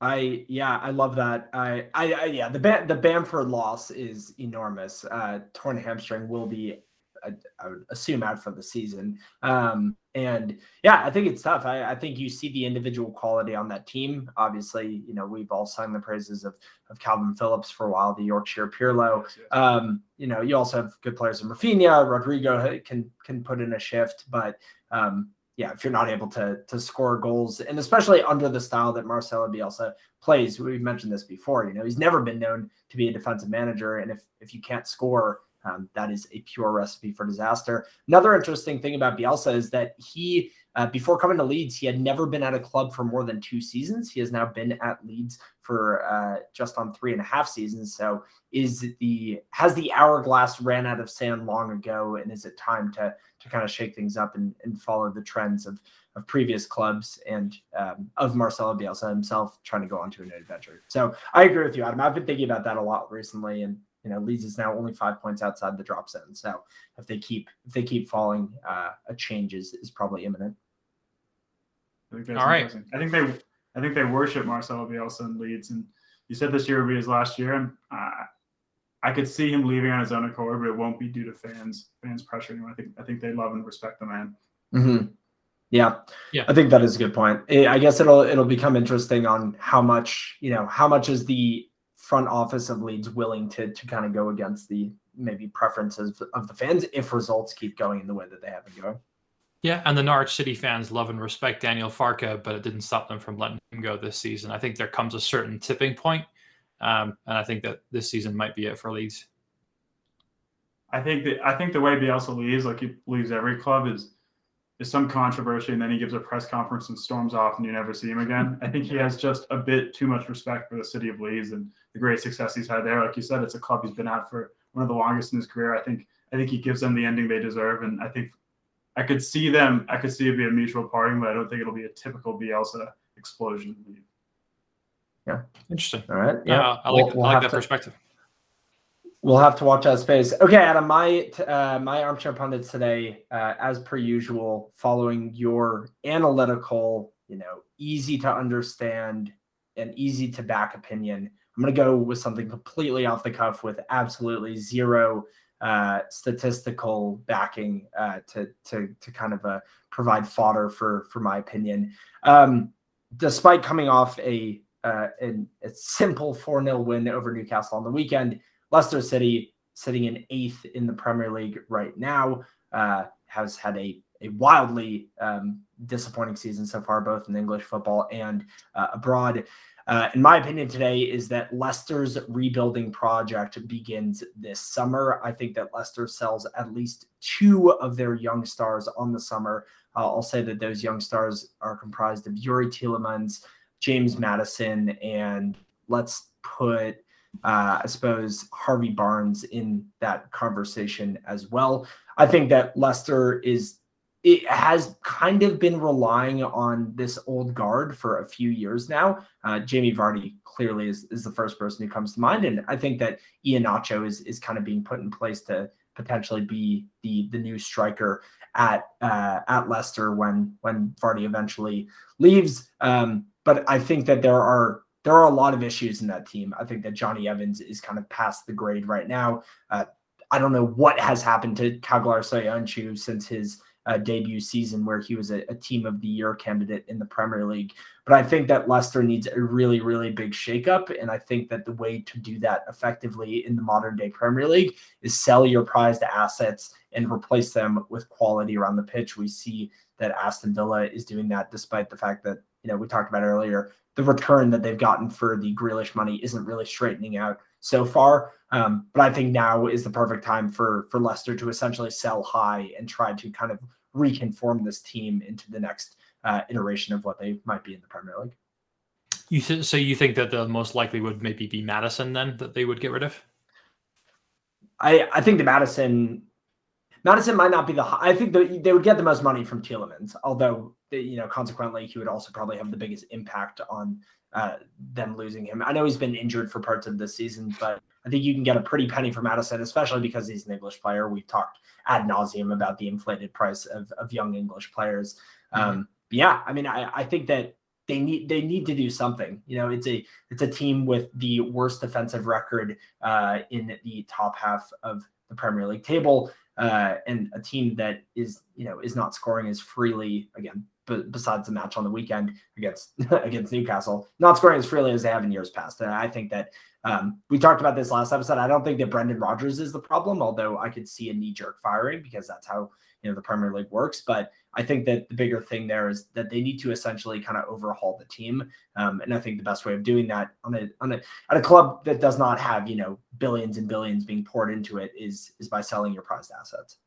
I yeah, I love that. I I, I yeah, the Bam, the Bamford loss is enormous. Uh, torn hamstring will be, I, I, would assume, out for the season. Um, and yeah, I think it's tough. I, I think you see the individual quality on that team. Obviously, you know we've all sung the praises of of Kalvin Phillips for a while, the Yorkshire Pirlo. Um, you know, you also have good players in Raphinha. Rodrigo can can put in a shift, but um, yeah, if you're not able to to score goals, and especially under the style that Marcelo Bielsa plays, we've mentioned this before. You know, he's never been known to be a defensive manager, and if if you can't score, um, that is a pure recipe for disaster. Another interesting thing about Bielsa is that he, uh, before coming to Leeds, he had never been at a club for more than two seasons. He has now been at Leeds for uh, just on three and a half seasons. So, is the has the hourglass ran out of sand long ago, and is it time to to kind of shake things up and, and follow the trends of of previous clubs and um, of Marcelo Bielsa himself trying to go on to a new adventure. So I agree with you, Adam. I've been thinking about that a lot recently, and you know, Leeds is now only five points outside the drop zone. So if they keep if they keep falling, uh, a change is, is probably imminent. All right. I think they I think they worship Marcelo Bielsa in Leeds, and you said this year would be his last year, and uh, I could see him leaving on his own accord, but it won't be due to fans fans pressuring him. I think I think they love and respect the man. Mm-hmm. Yeah, yeah, I think that is a good point. I guess it'll it'll become interesting on how much you know how much is the front office of Leeds willing to to kind of go against the maybe preferences of the fans if results keep going in the way that they have been going. Yeah, and the Norwich City fans love and respect Daniel Farke, but it didn't stop them from letting him go this season. I think there comes a certain tipping point Um, and I think that this season might be it for Leeds. I think that I think the way Bielsa leaves, like he leaves every club, is is some controversy, and then he gives a press conference and storms off, and you never see him again. I think he has just a bit too much respect for the city of Leeds and the great success he's had there. Like you said, it's a club he's been at for one of the longest in his career. I think I think he gives them the ending they deserve, and I think I could see them. I could see it be a mutual parting, but I don't think it'll be a typical Bielsa explosion. Yeah, interesting. All right. Yeah, yeah I like, we'll, we'll I like that to, perspective. We'll have to watch that space. Okay, Adam, my uh, my armchair pundits today, uh, as per usual, following your analytical, you know, easy to understand and easy to back opinion. I'm going to go with something completely off the cuff with absolutely zero uh, statistical backing uh, to to to kind of uh, provide fodder for for my opinion. Um, despite coming off a uh, a simple 4 0 win over Newcastle on the weekend, Leicester City, sitting in eighth in the Premier League right now, uh, has had a, a wildly um, disappointing season so far, both in English football and uh, abroad. Uh, in my opinion, today is that Leicester's rebuilding project begins this summer. I think that Leicester sells at least two of their young stars on the summer. Uh, I'll say that those young stars are comprised of Yuri Tielemans, James Maddison, and let's put uh, I suppose Harvey Barnes in that conversation as well. I think that Leicester is it has kind of been relying on this old guard for a few years now. Uh, Jamie Vardy clearly is, is the first person who comes to mind, and I think that Ian Iheanacho is is kind of being put in place to potentially be the the new striker at uh, at Leicester when when Vardy eventually leaves. Um, but I think that there are there are a lot of issues in that team. I think that Jonny Evans is kind of past the grade right now. Uh, I don't know what has happened to Caglar Soyuncu since his uh, debut season, where he was a, a, team of the year candidate in the Premier League. But I think that Leicester needs a really, really big shakeup. And I think that the way to do that effectively in the modern day Premier League is sell your prized assets and replace them with quality around the pitch. We see that Aston Villa is doing that despite the fact that, you know, we talked about earlier, the return that they've gotten for the Grealish money isn't really straightening out so far. Um, but I think now is the perfect time for for Leicester to essentially sell high and try to kind of reconform this team into the next uh, iteration of what they might be in the Premier League. You th- so you think that the most likely would maybe be Maddison then that they would get rid of? I I think the Maddison Maddison might not be the. I think the, they would get the most money from Tielemans, although you know consequently he would also probably have the biggest impact on uh, them losing him. I know he's been injured for parts of this season, but I think you can get a pretty penny for Maddison, especially because he's an English player. We've talked ad nauseum about the inflated price of, of young English players. Mm-hmm. Um, yeah, I mean, I, I think that they need they need to do something. You know, it's a it's a team with the worst defensive record uh, in the top half of the Premier League table uh, and a team that is you know is not scoring as freely again b- besides the match on the weekend against [LAUGHS] against Newcastle not scoring as freely as they have in years past and I think that um, we talked about this last episode I don't think that Brendan Rodgers is the problem although I could see a knee jerk firing because that's how you know the Premier League works. But I think that the bigger thing there is that they need to essentially kind of overhaul the team, um, and I think the best way of doing that on a on a at a club that does not have you know billions and billions being poured into it is is by selling your prized assets.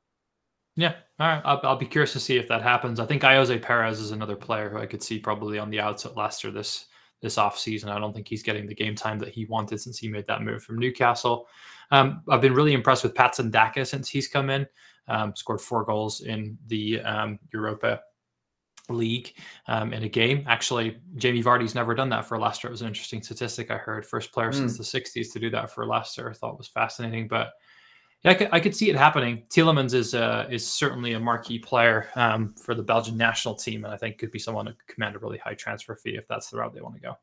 Yeah, all right. I'll, I'll be curious to see if that happens. I think Ayoze Perez is another player who I could see probably on the outs at Leicester this this offseason. I don't think he's getting the game time that he wanted since he made that move from Newcastle. Um, I've been really impressed with Patson Daka since he's come in um, scored four goals in the um, Europa League um, in a game. Actually, Jamie Vardy's never done that for Leicester. It was an interesting statistic I heard. First player mm. since the 60s to do that for Leicester. I thought was fascinating. But yeah, I could, I could see it happening. Tielemans is uh, is certainly a marquee player um, for the Belgian national team, and I think could be someone to command a really high transfer fee if that's the route they want to go.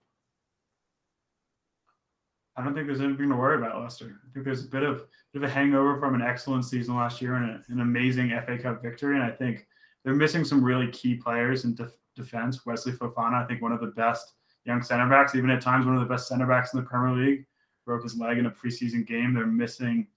I don't think there's anything to worry about Leicester. I think there's a bit of of a hangover from an excellent season last year and a, an amazing FA Cup victory. And I think they're missing some really key players in def- defense. Wesley Fofana, I think one of the best young center backs, even at times one of the best center backs in the Premier League, broke his leg in a preseason game. They're missing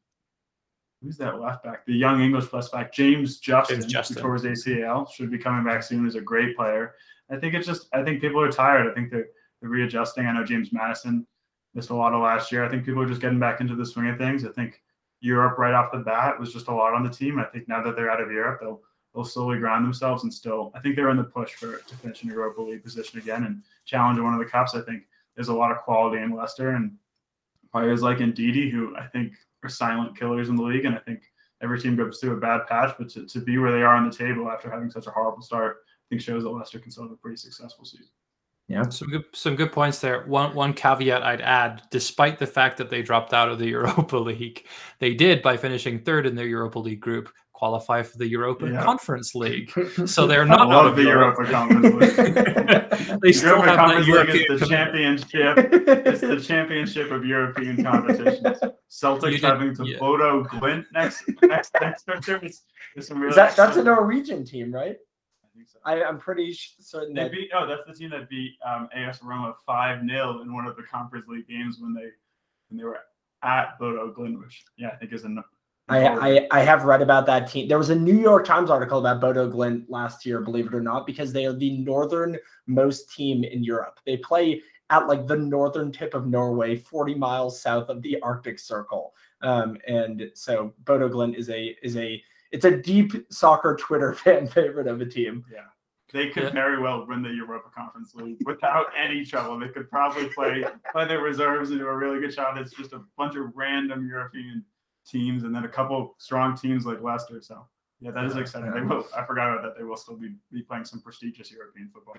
who's that left back? The young English left back, James Justin, James Justin. who tore ACL, should be coming back soon. He's a great player. I think it's just I think people are tired. I think they're, they're readjusting. I know James Maddison missed a lot of last year. I think people are just getting back into the swing of things. I think Europe right off the bat was just a lot on the team. I think now that they're out of Europe, they'll they'll slowly ground themselves and still. I think they're in the push for to finish in Europa League position again and challenge one of the cups. I think there's a lot of quality in Leicester and players like Ndidi, who I think are silent killers in the league. And I think every team goes through a bad patch, but to, to be where they are on the table after having such a horrible start, I think shows that Leicester can still have a pretty successful season. Yeah, some good some good points there. One one caveat I'd add, despite the fact that they dropped out of the Europa League, they did by finishing third in their Europa League group qualify for the Europa yeah. Conference League. So they're not out of the Europa Conference League. they still Europa have Conference the League European is the championship. it's the championship of European competitions. Celtics having to yeah. Bodo Glimt next next next year. It's, it's really that, that's a Norwegian team, right? I, am pretty certain they that beat. Oh, that's the team that beat um, AS Roma five 0 in one of the Conference League games when they when they were at Bodo Glimt, which yeah, I think is a I, I, I have read about that team. There was a New York Times article about Bodo Glimt last year, believe it or not, because they are the northernmost team in Europe. They play at like the northern tip of Norway, 40 miles south of the Arctic Circle. Um, and so Bodo Glimt is a is a it's a deep soccer Twitter [LAUGHS] fan favorite of a team. Yeah. They could yeah. very well win the Europa Conference League without [LAUGHS] any trouble. They could probably play [LAUGHS] play their reserves and do a really good job. It's just a bunch of random European teams, and then a couple strong teams like Leicester. So yeah, that is exciting. They will. I forgot about that. They will still be, be playing some prestigious European football.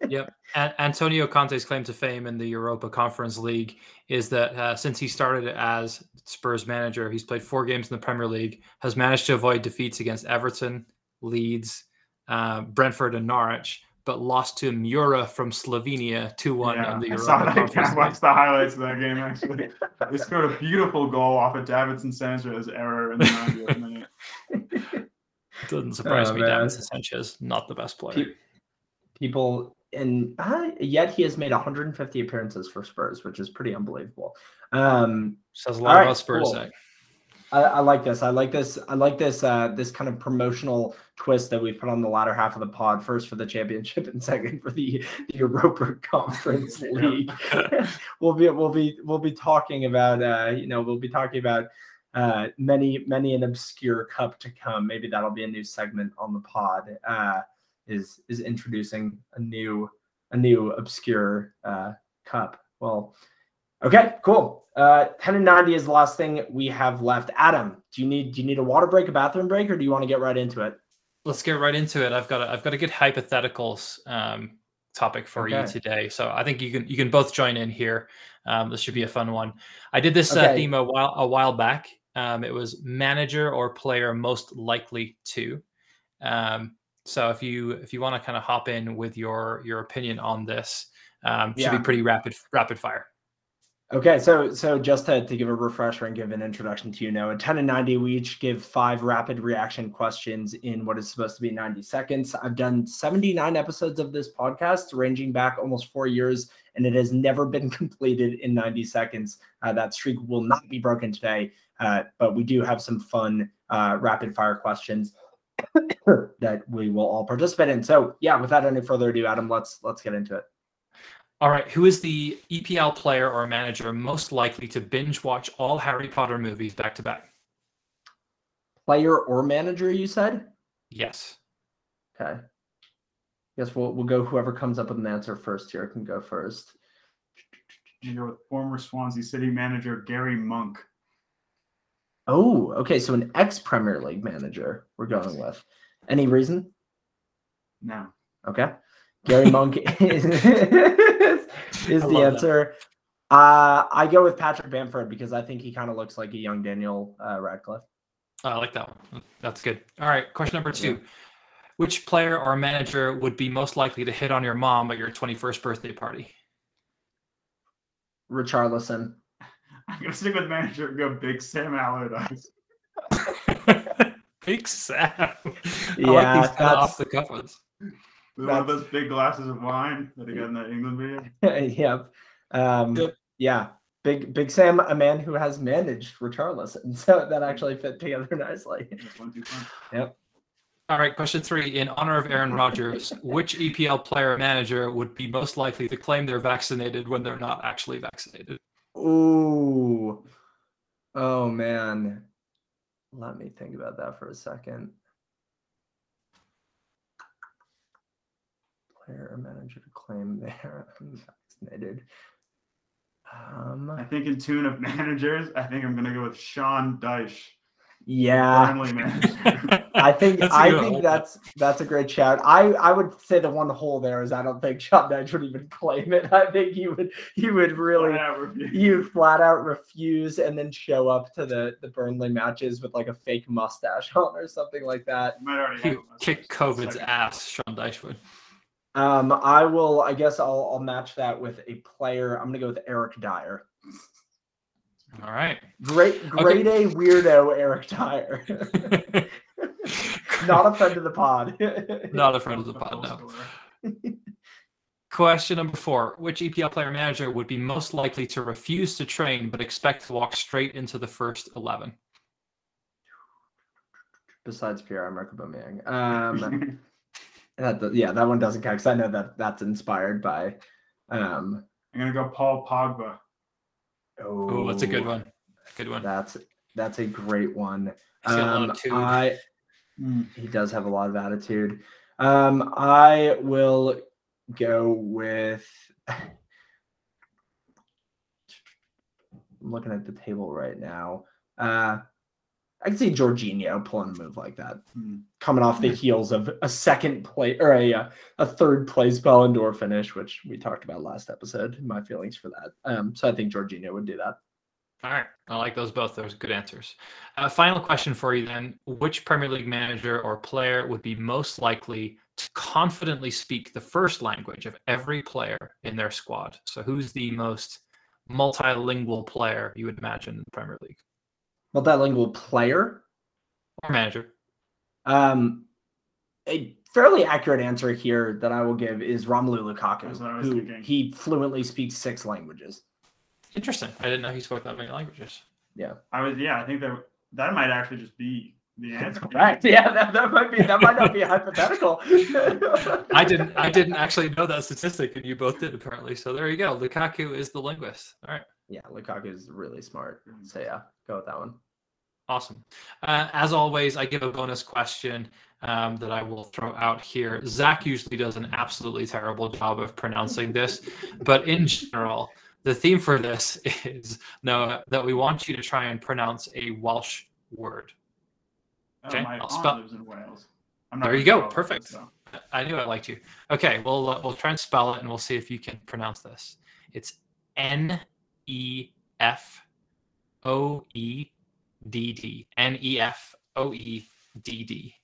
[LAUGHS] yep. A- Antonio Conte's claim to fame in the Europa Conference League is that uh, since he started as Spurs manager, he's played four games in the Premier League, has managed to avoid defeats against Everton, Leeds, uh, Brentford, and Norwich but lost to Mura from Slovenia 2 1 yeah, in the Europa [LAUGHS] I watched the highlights of that game, actually. they scored a beautiful goal off of Davinson Sanchez error in the 90th minute. Doesn't [LAUGHS] surprise oh, me. Man. Davinson Sanchez, not the best player. People, and uh, yet he has made 150 appearances for Spurs, which is pretty unbelievable. Um, Says a lot about Spurs. Cool. I, I, like this. I like this. I like this. Uh, this kind of promotional twist that we put on the latter half of the pod. First for the championship, and second for the, the Europa [LAUGHS] Conference [LAUGHS] League. we'll be we'll be we'll be talking about uh, you know we'll be talking about uh, many many an obscure cup to come. Maybe that'll be a new segment on the pod. Uh, is is introducing a new a new obscure uh, cup. Well, okay, cool. Uh, 10 and 90 is the last thing we have left. Adam, do you need do you need a water break, a bathroom break, or do you want to get right into it? Let's get right into it. I've got a, I've got a good hypotheticals um, topic for okay. you today, so I think you can you can both join in here. Um, this should be a fun one. I did this uh, okay. uh, theme a while a while back. Um, it was manager or player most likely to. Um, so if you if you want to kind of hop in with your your opinion on this, um, should yeah. be pretty rapid rapid fire. Okay, so so just to, to give a refresher and give an introduction to you know, a 10 and 90, we each give five rapid reaction questions in what is supposed to be 90 seconds. I've done 79 episodes of this podcast, ranging back almost four years, and it has never been [LAUGHS] completed in 90 seconds. Uh, that streak will not be broken today, uh, but we do have some fun uh, rapid fire questions [COUGHS] that we will all participate in. So yeah, without any further ado, Adam, let's let's get into it. All right, who is the EPL player or manager most likely to binge watch all Harry Potter movies back to back? Player or manager, you said? Yes. Okay. Guess we'll we'll go whoever comes up with an answer first here can go first. You go with former Swansea City manager Gary Monk. Oh, okay. So an ex Premier League manager we're going with. Any reason? No. Okay. Gary [LAUGHS] Monk is, is the answer. Uh, I go with Patrick Bamford because I think he kind of looks like a young Daniel uh, Radcliffe. Oh, I like that one. That's good. All right, question number two. Yeah. Which player or manager would be most likely to hit on your mom at your 21st birthday party? Richarlison. I'm going to stick with manager and go Big Sam Allardyce. [LAUGHS] Big Sam. I yeah, like these that's... off the cuffs. One of those big glasses of wine that he got in that England video. [LAUGHS] yep. Um, yep. Yeah. Big Big Sam, a man who has managed Richarlison. [LAUGHS] So that actually fit together nicely. Yep. All right, question three. In honor of Aaron Rodgers, which EPL player manager would be most likely to claim they're vaccinated when they're not actually vaccinated? Ooh. Oh man. Let me think about that for a second. Player or manager to claim [LAUGHS] they're vaccinated. Um, I think in tune of [LAUGHS] managers, I think I'm gonna go with Sean Dyche. Yeah, [LAUGHS] I think That's a I good think one. that's that's a great shout. I I would say the one hole there is I don't think Sean Dyche would even claim it. [LAUGHS] I think he would he would really Flat out he would flat out refuse and then show up to the the Burnley matches with like a fake mustache on or something like that. Might already He have kick. COVID's Second. ass, Sean Dyche would. Um, I will. I guess I'll I'll match that with a player. I'm gonna go with Eric Dier. All right. Great, great A weirdo Eric Dier. [LAUGHS] Not a friend of the pod. Not a friend of the pod, no. Question number four Which EPL player manager would be most likely to refuse to train but expect to walk straight into the first 11? Besides Pierre Emerick Aubameyang. Um, [LAUGHS] that, yeah, that one doesn't count because I know that that's inspired by. Um, I'm gonna go Paul Pogba. Oh, that's a good one. Good one. That's that's a great one. He's got a lot Um. I Hmm. he does have a lot of attitude. Um, I will go with. [SIGHS] I'm looking at the table right now. Uh, I can see Jorginho pulling a move like that, Hmm. coming off the heels of a second place or a uh, a third place Ballon d'Or finish, which we talked about last episode. My feelings for that. Um, so I think Jorginho would do that. All right. I like those both. Those are good answers. Uh, final question for you then. Which Premier League manager or player would be most likely to confidently speak the first language of every player in their squad? So, who's the most multilingual player you would imagine in the Premier League Multilingual player. or manager? Um, a fairly accurate answer here that I will give is Romelu That's what I Lukaku, who thinking. he fluently speaks six languages. Interesting. I didn't know he spoke that many languages. Yeah. I was yeah. I think that that might actually just be the [LAUGHS] answer. Right? Yeah, that, that might be that might not be hypothetical. I didn't. I didn't actually know that statistic, and you both did apparently. So there you go. Lukaku is the linguist. All right. Yeah, Lukaku is really smart. So yeah, go with that one. Awesome. Uh, as always, I give a bonus question um, that I will throw out here. Zach usually does an absolutely terrible job of pronouncing this, but in general, the theme for this [LAUGHS] is no that we want you to try and pronounce a Welsh word. Oh, Okay, my I'll spell- lives in Wales. I'm There you go, spell it, perfect. so. I knew I liked you. Okay, we'll uh, we'll try and spell it, and we'll see if you can pronounce this. It's N E F O E D D. N E F O E D D.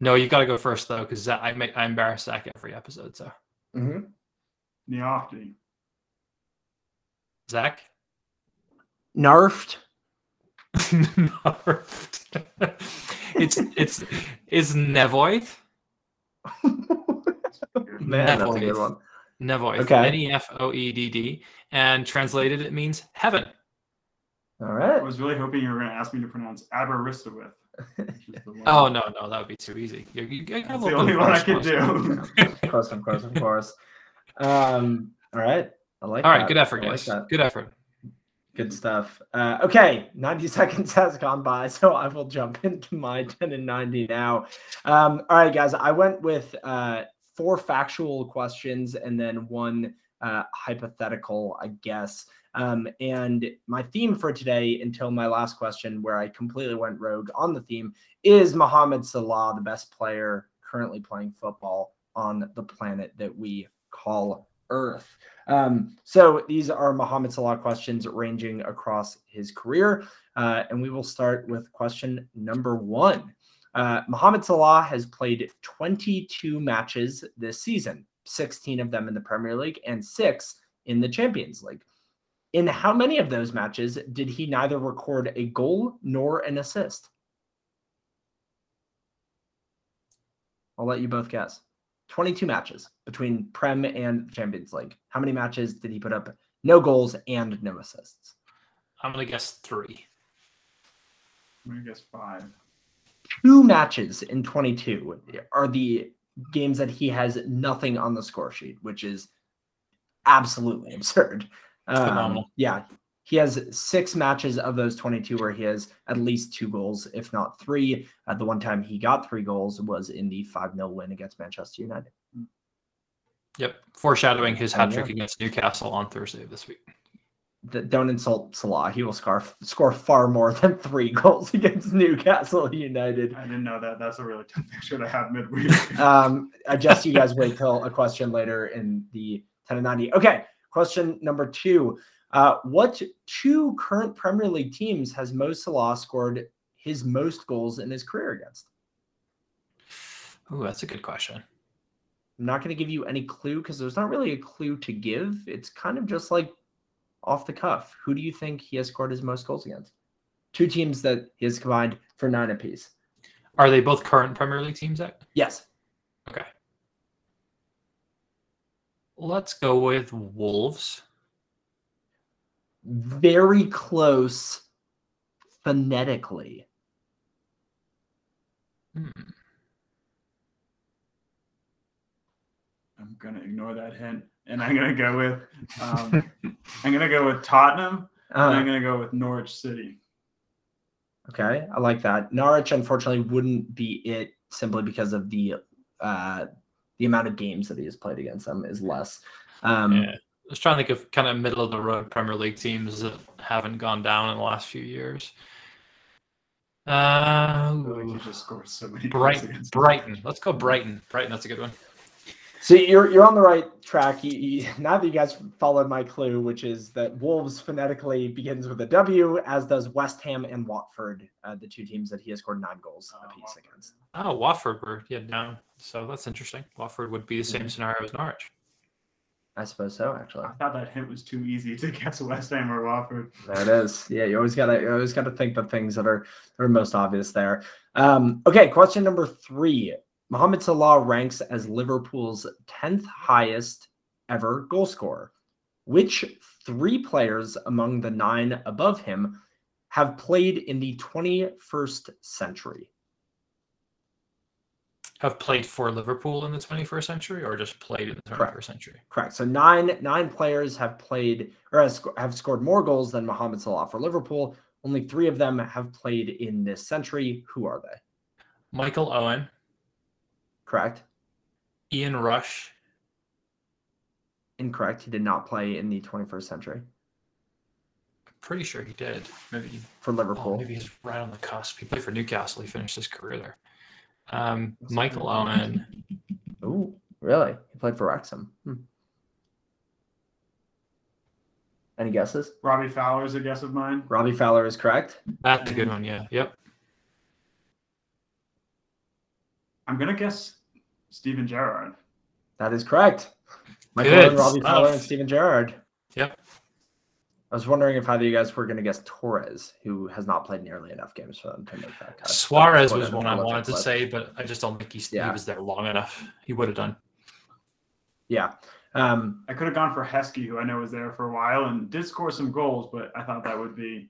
No, you got to go first though, because I make I embarrass Zach every episode. So Mm-hmm. Neofty. Zach, [LAUGHS] Narfed. it's it's it's Nevoid. [LAUGHS] Man, that's a Nevoid. good one. Nevoid. Okay. N E F O E D D. And translated, it means heaven. All I was really hoping you were going to ask me to pronounce Aberystwyth. which is the one- Oh no, no, that would be too easy. You, you, you got That's little the only one I French could do. [LAUGHS] of course, of course, of course. Um, all right. I like All right, that. good effort, I like guys. Good effort. Good stuff. Uh, okay, 90 [LAUGHS] seconds has gone by, so I will jump [LAUGHS] into my 10 and 90 now. Um, all right, guys, I went with uh, four factual questions and then one uh, hypothetical, I guess. Um, and my theme for today, until my last question, where I completely went rogue on the theme, is Mohamed Salah, the best player currently playing football on the planet that we call Earth. Um, so these are Mohamed Salah questions ranging across his career. Uh, and we will start with question number one. Uh, Mohamed Salah has played 22 matches this season, 16 of them in the Premier League and six in the Champions League. In how many of those matches did he neither record a goal nor an assist? I'll let you both guess. 22 matches between Prem and Champions League. How many matches did he put up no goals and no assists? I'm gonna guess three. I'm going to guess five. Two matches in 22 are the games that he has nothing on the score sheet, which is absolutely [LAUGHS] absurd. Um, yeah, he has six matches of those 22 where he has at least two goals, if not three. Uh, the one time he got three goals was in the 5 0 win against Manchester United. Yep. Foreshadowing his Oh, hat trick yeah. against Newcastle on Thursday of this week. Th- Don't insult Salah. He will score, score far more [LAUGHS] than three goals against Newcastle United. I didn't know that. That's a really tough picture to have midweek. [LAUGHS] Um, I just you guys wait till a question later in the 10 and 90. Okay, question number two. Uh, what two current Premier League teams has Mo Salah scored his most goals in his career against? Ooh, that's a good question. I'm not going to give you any clue because there's not really a clue to give. It's kind of just like off the cuff. Who do you think he has scored his most goals against? Two teams that he has combined for nine apiece. Are they both current Premier League teams? Zach? Yes. Okay. Let's go with Wolves. Very close phonetically. Hmm. I'm gonna ignore that hint, and I'm gonna go with um, I'm gonna go with Tottenham, and I'm Uh, gonna go with Norwich City. okay, I like that. Norwich, unfortunately, wouldn't be it simply because of the uh, the amount of games that he has played against them is less. Um, yeah. I was trying to think of kind of middle of the road Premier League teams that haven't gone down in the last few years. Uh, I feel like ooh, just scored so many Brighton. Brighton. Let's go Brighton. Brighton. That's a good one. So you're you're on the right track. You, you, [LAUGHS] now that you guys followed my clue, which is that Wolves phonetically begins with a W, as does West Ham and Watford, uh, the two teams that he has scored nine goals Oh, apiece Watford. against. Oh, Watford were yeah down. So that's interesting. Watford would be the same Mhm. scenario as Norwich. I suppose so, actually. I thought that hint was too easy to guess West Ham or Watford. There it is. Yeah, you always gotta you always gotta think the things that are that are most obvious there. Um, okay, question number three. Mohamed Salah ranks as Liverpool's 10th highest ever goal scorer. Which three players among the nine above him have played in the 21st century? Have played for Liverpool in the 21st century, or just played in the 21st Correct. century? Correct. So nine nine players have played or has, have scored more goals than Mohamed Salah for Liverpool. Only three of them have played in this century. Who are they? Michael Owen, Correct. Ian Rush, Incorrect. He did not play in the 21st century I'm pretty sure he did. Maybe for oh, Liverpool. maybe he's right on the cusp. He played for Newcastle. He finished his career there. Um, Michael. Owen. Ooh, really? He played for Wrexham. Hmm. Any guesses? Robbie Fowler is a guess of mine. Robbie Fowler is correct. That's a good one. Yeah. Yep. I'm gonna guess Steven Gerrard. That is correct. Michael Good Owen, Robbie Fowler, and stuff. Steven Gerrard. Yep. I was wondering if either of you guys were going to guess Torres, who has not played nearly enough games for them to make that cut. Suarez was in one I wanted to clip. say, but I just don't think he's, he Yeah. was there long enough. He would have done. Yeah. Um, I could have gone for Heskey, who I know was there for a while and did score some goals, but I thought that would be.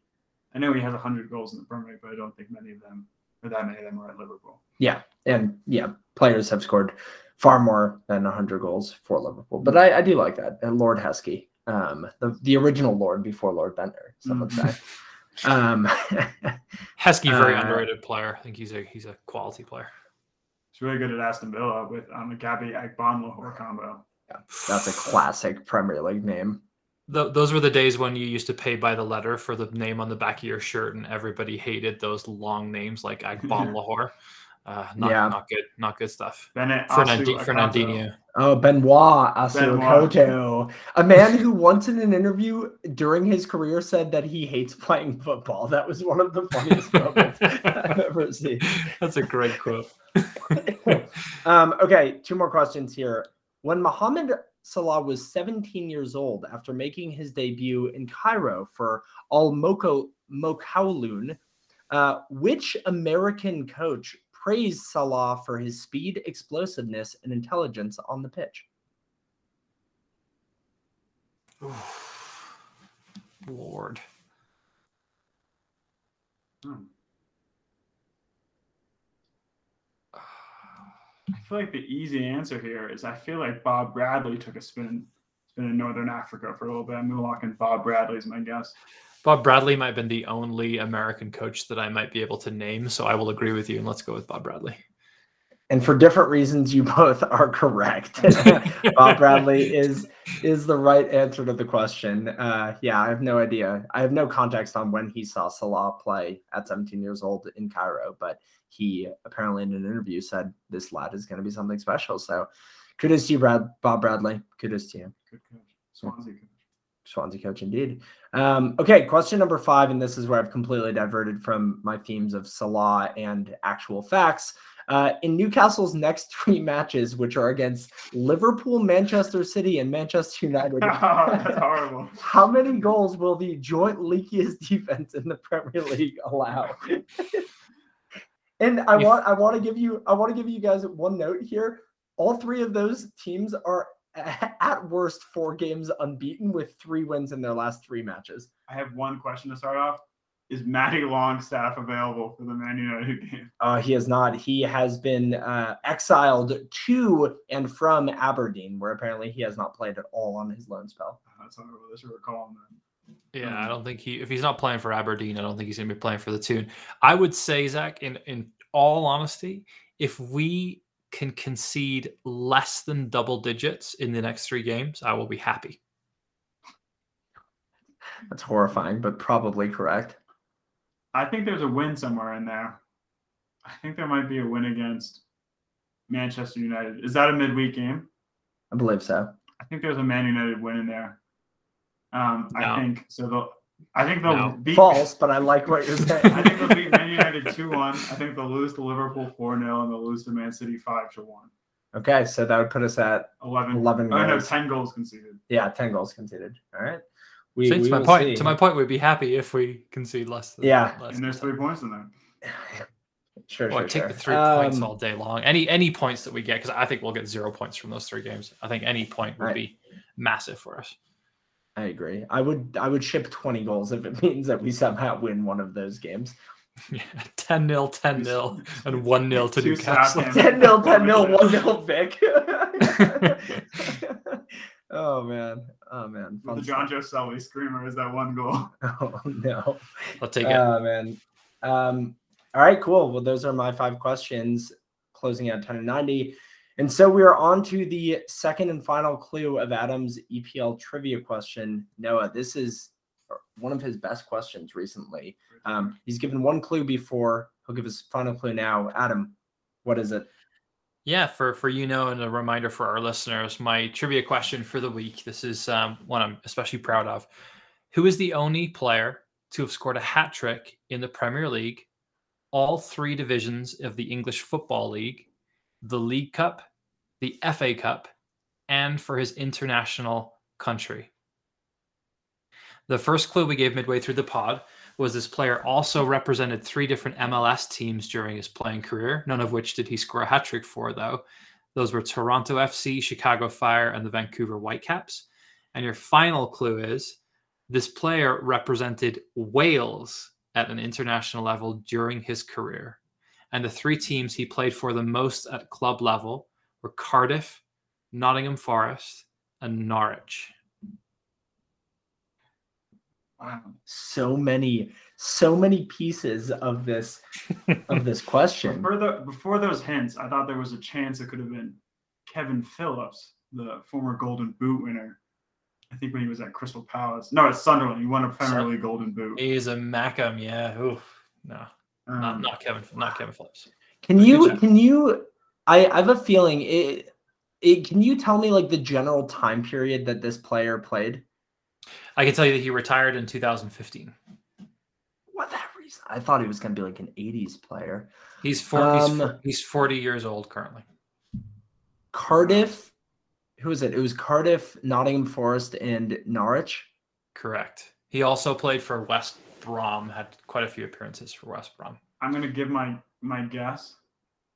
I know he has 100 goals in the Premier League, but I don't think many of them, or that many of them, are at Liverpool. yeah. And yeah, players have scored far more than 100 goals for Liverpool. But I, I do like that. And Lord Heskey, um, the, the original Lord before Lord Bendtner, some would say. Um, [LAUGHS] Heskey, very Uh, underrated player. I think he's a he's a quality player. He's really good at Aston Villa with um, the Gabby Agbonlahor combo. that's a classic Premier League name. Th- those were the days when you used to pay by the letter for the name on the back of your shirt, and everybody hated those long names like Agbon [LAUGHS] Lahore. Uh, not, Yeah. not good, not good stuff. Bennett Fernandi- Fernandinho. Oh, Benoit Assou-Ekotto, a man who once in an interview during his career said that he hates playing football. That was one of the funniest [LAUGHS] moments I've ever seen. That's a great quote. [LAUGHS] um, okay, two more questions here. When Mohamed Salah was 17 years old after making his debut in Cairo for Al Moko Mokawloon, uh, which American coach praised Salah for his speed, explosiveness, and intelligence on the pitch? Lord. Hmm. I feel like the easy answer here is I feel like Bob Bradley took a spin been in Northern Africa for a little bit. I'm going to lock in Bob Bradley as my guess. Bob Bradley might have been the only American coach that I might be able to name, so I will agree with you and let's go with Bob Bradley. And for different reasons, you [LAUGHS] both are correct. [LAUGHS] Bob Bradley is is the right answer to the question. Uh, yeah, I have no idea. I have no context on when he saw Salah play at 17 years old in Cairo, but he apparently in an interview said this lad is going to be something special. So, kudos to you, Brad, Bob Bradley. Kudos to you. Good coach. Swansea coach. Swansea coach indeed. Um, okay, question number five, and this is where I've completely diverted from my themes of Salah and actual facts. Uh, in Newcastle's next [LAUGHS] three matches, which are against Liverpool, Manchester City, and Manchester United, [LAUGHS] That's horrible. how many goals will the joint leakiest defense in the Premier League allow? and I want I want to give you I want to give you guys one note here. All three of those teams are [LAUGHS] at worst four games unbeaten with three wins in their last three matches. I have one question to start off. Is Matty Longstaff available for the Man United game? Uh, he has not. He has been uh, exiled to and from Aberdeen, where apparently he has not played at all on his loan spell. That's horrible. That's what we're calling that. Yeah, Mm. I don't think he if he's not playing for Aberdeen, I don't think he's gonna be playing for the Toon. I would say, Zach, in in all honesty, if we can concede less than double digits in the next three games, I will be happy. That's horrifying, but probably correct. I think there's a win somewhere in there. I think there might be a win against Manchester United. Is that a midweek game? I believe so. I think there's a Man United win in there. Um, No. I think so. They'll, I think they'll No. beat. False, but I like what you're [LAUGHS] saying. I think they'll beat Man United two one. I think they'll lose to Liverpool four 0 and they'll lose to Man City five to one. okay, so that would put us at 11, 11 Oh no, goals. ten goals conceded. yeah, ten goals conceded. All right. We, See, to my point, see. to my point, we'd be happy if we concede less. Than, Yeah. less And there's than three points in there. Sure, Well, sure, I'd take sure. the three points Um, all day long. Any any points that we get, because I think we'll get zero points from those three games. I think any point would Right. be massive for us. I agree. I would I would ship 20 goals if it [LAUGHS] means that we somehow win one of those games. [LAUGHS] Yeah, 10 0, 10 0, and 1 0 to Two Newcastle. [LAUGHS] 10 0, 10 0, 1 0 Vic. oh man. Oh man. With Fun the John stuff. Joe Sully screamer is that one goal. Oh no. I'll take it. Oh man. Um, all right, cool. Well, those are my five questions, closing at 10 and 90. And so we are on to the second and final clue of Adam's EPL trivia question. Noah, this is one of his best questions recently. Um, he's given one clue before. He'll give his final clue now. Adam, what is it? Yeah, for for you know, and a reminder for our listeners, my trivia question for the week. This is um, one I'm especially proud of. Who is the only player to have scored a hat trick in the Premier League, all three divisions of the English Football League, the League Cup, the FA Cup, and for his international country? The first clue we gave midway through the pod was this player also represented three different MLS teams during his playing career, none of which did he score a hat trick for, though. Those were Toronto FC, Chicago Fire, and the Vancouver Whitecaps. And your final clue is this player represented Wales at an international level during his career. And the three teams he played for the most at club level were Cardiff, Nottingham Forest, and Norwich. Wow. So many, so many pieces of this of this [LAUGHS] question. Before, the, before those hints, I thought there was a chance it could have been Kevin Phillips, the former Golden Boot winner. I think when he was at Crystal Palace. No, it's Sunderland. He won a Premier League Golden Boot. He is a Mackem, yeah. Oof, no, not, Um, not Kevin, not Kevin Phillips. Can you can you I, I have a feeling it, it can you tell me like the general time period that this player played? I can tell you that he retired in 2015. What that reason? I thought he was gonna be like an 80s player. He's, four, he's, Um, four- he's 40 years old currently. Cardiff, who was it? It was Cardiff, Nottingham Forest, and Norwich. Correct. He also played for West Brom had quite a few appearances for West Brom. I'm going to give my my guess.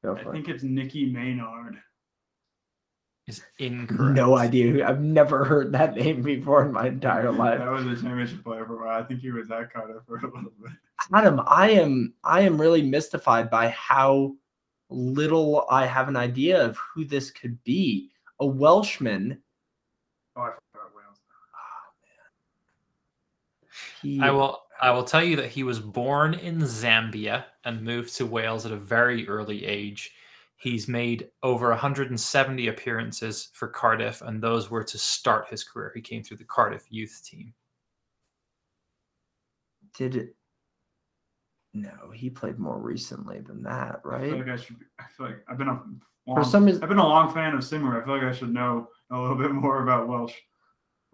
I it. think it's Nicky Maynard. Is incorrect. No idea. I've never heard that name before in my entire life. That was a championship player for a while. I think he was at Cardiff for a little bit. Adam, I am I am really mystified by how little I have an idea of who this could be. A Welshman. Oh, I forgot Wales. Ah, he, I will I will tell you that he was born in Zambia and moved to Wales at a very early age. He's made over 170 appearances for Cardiff, and those were to start his career. He came through the Cardiff youth team. did it. No, he played more recently than that, right? I feel right? like I should. I feel like I've been a long, For some reason, I've been a long fan of Simmer. I feel like I should know a little bit more about Welsh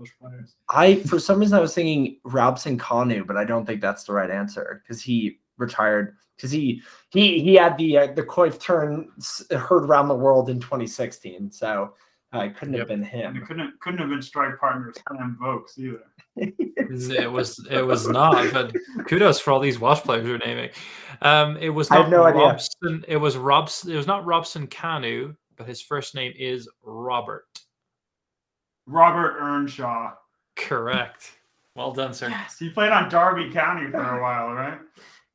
Welsh players. I for some reason I was thinking Robson Kanu, but I don't think that's the right answer because he retired because he he he had the uh, the Cruyff turn heard around the world in 2016, so uh, it couldn't have Yep. been And it couldn't couldn't have been strike partners Sam Vokes either. [LAUGHS] It was it was not, but kudos for all these Welsh players you're naming. Um, it was I not have no idea. It was Robson. It was not Robson Kanu, but his first name is Robert. Robert Earnshaw. Correct. Well done, sir. Yes, he played on Derby County for a while, right?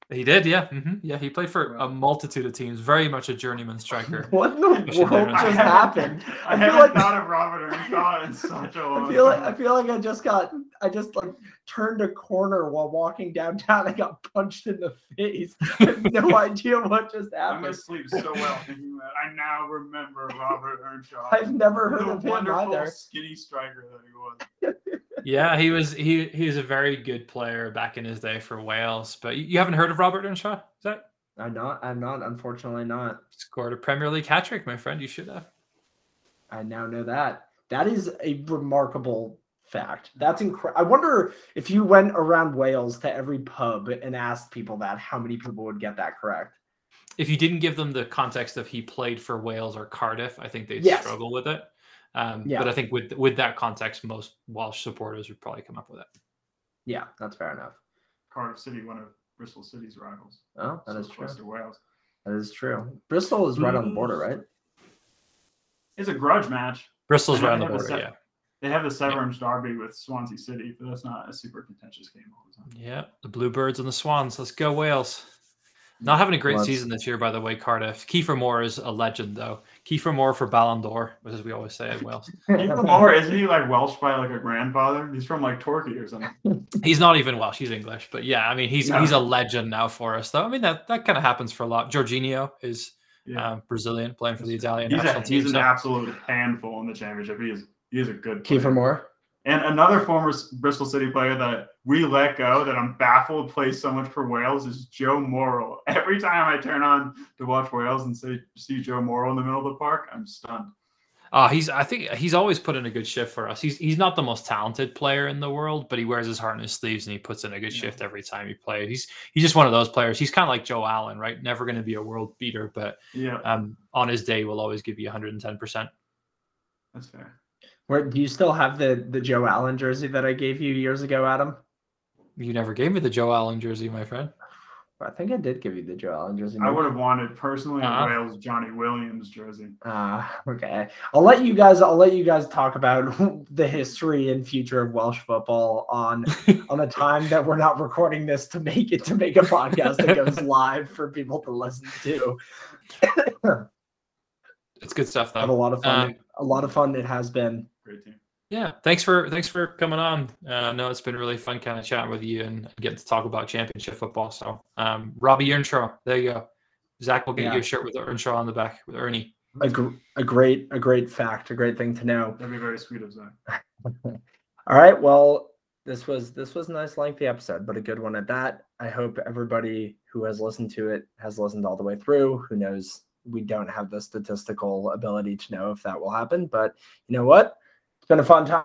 He did, yeah. hmm Yeah, he played for a multitude of teams. Very much a journeyman striker. [LAUGHS] What in the world just happened? I, I feel haven't like thought of Robert Earnshaw in such a long I feel like I feel like I just got I just like turned a corner while walking downtown. I got punched in the face. [LAUGHS] I have no [LAUGHS] idea what just happened. I'm gonna sleep so well thinking that I now remember Robert Earnshaw. I've never heard the of him wonderful either. skinny striker that he was. Yeah, he was he he was a very good player back in his day for Wales. But you, haven't heard of Robert Earnshaw? Is that I'm not. I'm not. Unfortunately, not. scored a Premier League hat trick, my friend? You should have. I now know that. That is a remarkable fact. That's incredible. I wonder if you went around Wales to every pub and asked people that, how many people would get that correct? If you didn't give them the context of he played for Wales or Cardiff, I think they'd Yes. struggle with it. Um, Yeah. But I think with with that context, most Welsh supporters would probably come up with it. Yeah, that's fair enough. Cardiff City, one of Bristol City's rivals. Oh, that so is true. to Wales. That is true. Bristol is right on the border, right? It's a grudge match. Bristol's right on the they have a border, set- yeah. They have the Severance Derby with Swansea City, but that's not a super contentious game all the time. Yeah, the Bluebirds and the Swans. Let's go Wales. Not having a great Well, that's- season this year, by the way, Cardiff. Kieffer Moore is a legend, though. Kieffer Moore for Ballon d'Or, as we always say in Wales. [LAUGHS] Even more, isn't he like Welsh by like a grandfather? He's from like Torquay or something. [LAUGHS] He's not even Welsh; he's English. But yeah, I mean, he's Yeah. he's a legend now for us, though. I mean, that that kind of happens for a lot. Jorginho is Yeah. uh, Brazilian, playing for the Italian he's, a, national team. he's an so- absolute handful in the championship. He is he is a good player. Kieffer Moore. And another former Bristol City player that we let go that I'm baffled plays so much for Wales is Joe Morrell. Every time I turn on to watch Wales and say, see Joe Morrell in the middle of the park, I'm stunned. Uh, he's I think he's always put in a good shift for us. He's he's not the most talented player in the world, but he wears his heart in his sleeves and he puts in a good Yeah. shift every time he plays. He's he's just one of those players. He's kind of like Joe Allen, right? Never going to be a world beater, but Yeah, um, on his day will always give you 110. percent that's fair. Where do you still have the the Joe Allen jersey that I gave you years ago, Adam? You never gave me the Joe Allen jersey, my friend. I think I did give you the Joe Allen jersey. I would have wanted personally a Uh-huh. Wales Jonny Williams jersey. Ah, okay. I'll let you guys. I'll let you guys talk about [LAUGHS] the history and future of Welsh football on [LAUGHS] on the time that we're not recording this to make it to make a podcast that goes [LAUGHS] live for people to listen to. It's good stuff, Have a lot of fun. Um, a lot of fun. It has been. Great team. Yeah, thanks for thanks for coming on. Uh, no, it's been really fun kind of chatting with you and getting to talk about championship football. So, um, Robbie Earnshaw, there you go. Zach will get Yeah. you a shirt with Earnshaw on the back with Ernie. A, gr- a great a great fact, a great thing to know. That'd be very sweet of Zach. [LAUGHS] All right. Well, this was this was a nice lengthy episode, but a good one at that. I hope everybody who has listened to it has listened all the way through. Who knows? We don't have the statistical ability to know if that will happen, but you know what? It's been a fun time.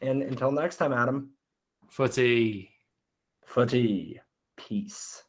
And until next time, Adam, Footy. footy. Peace.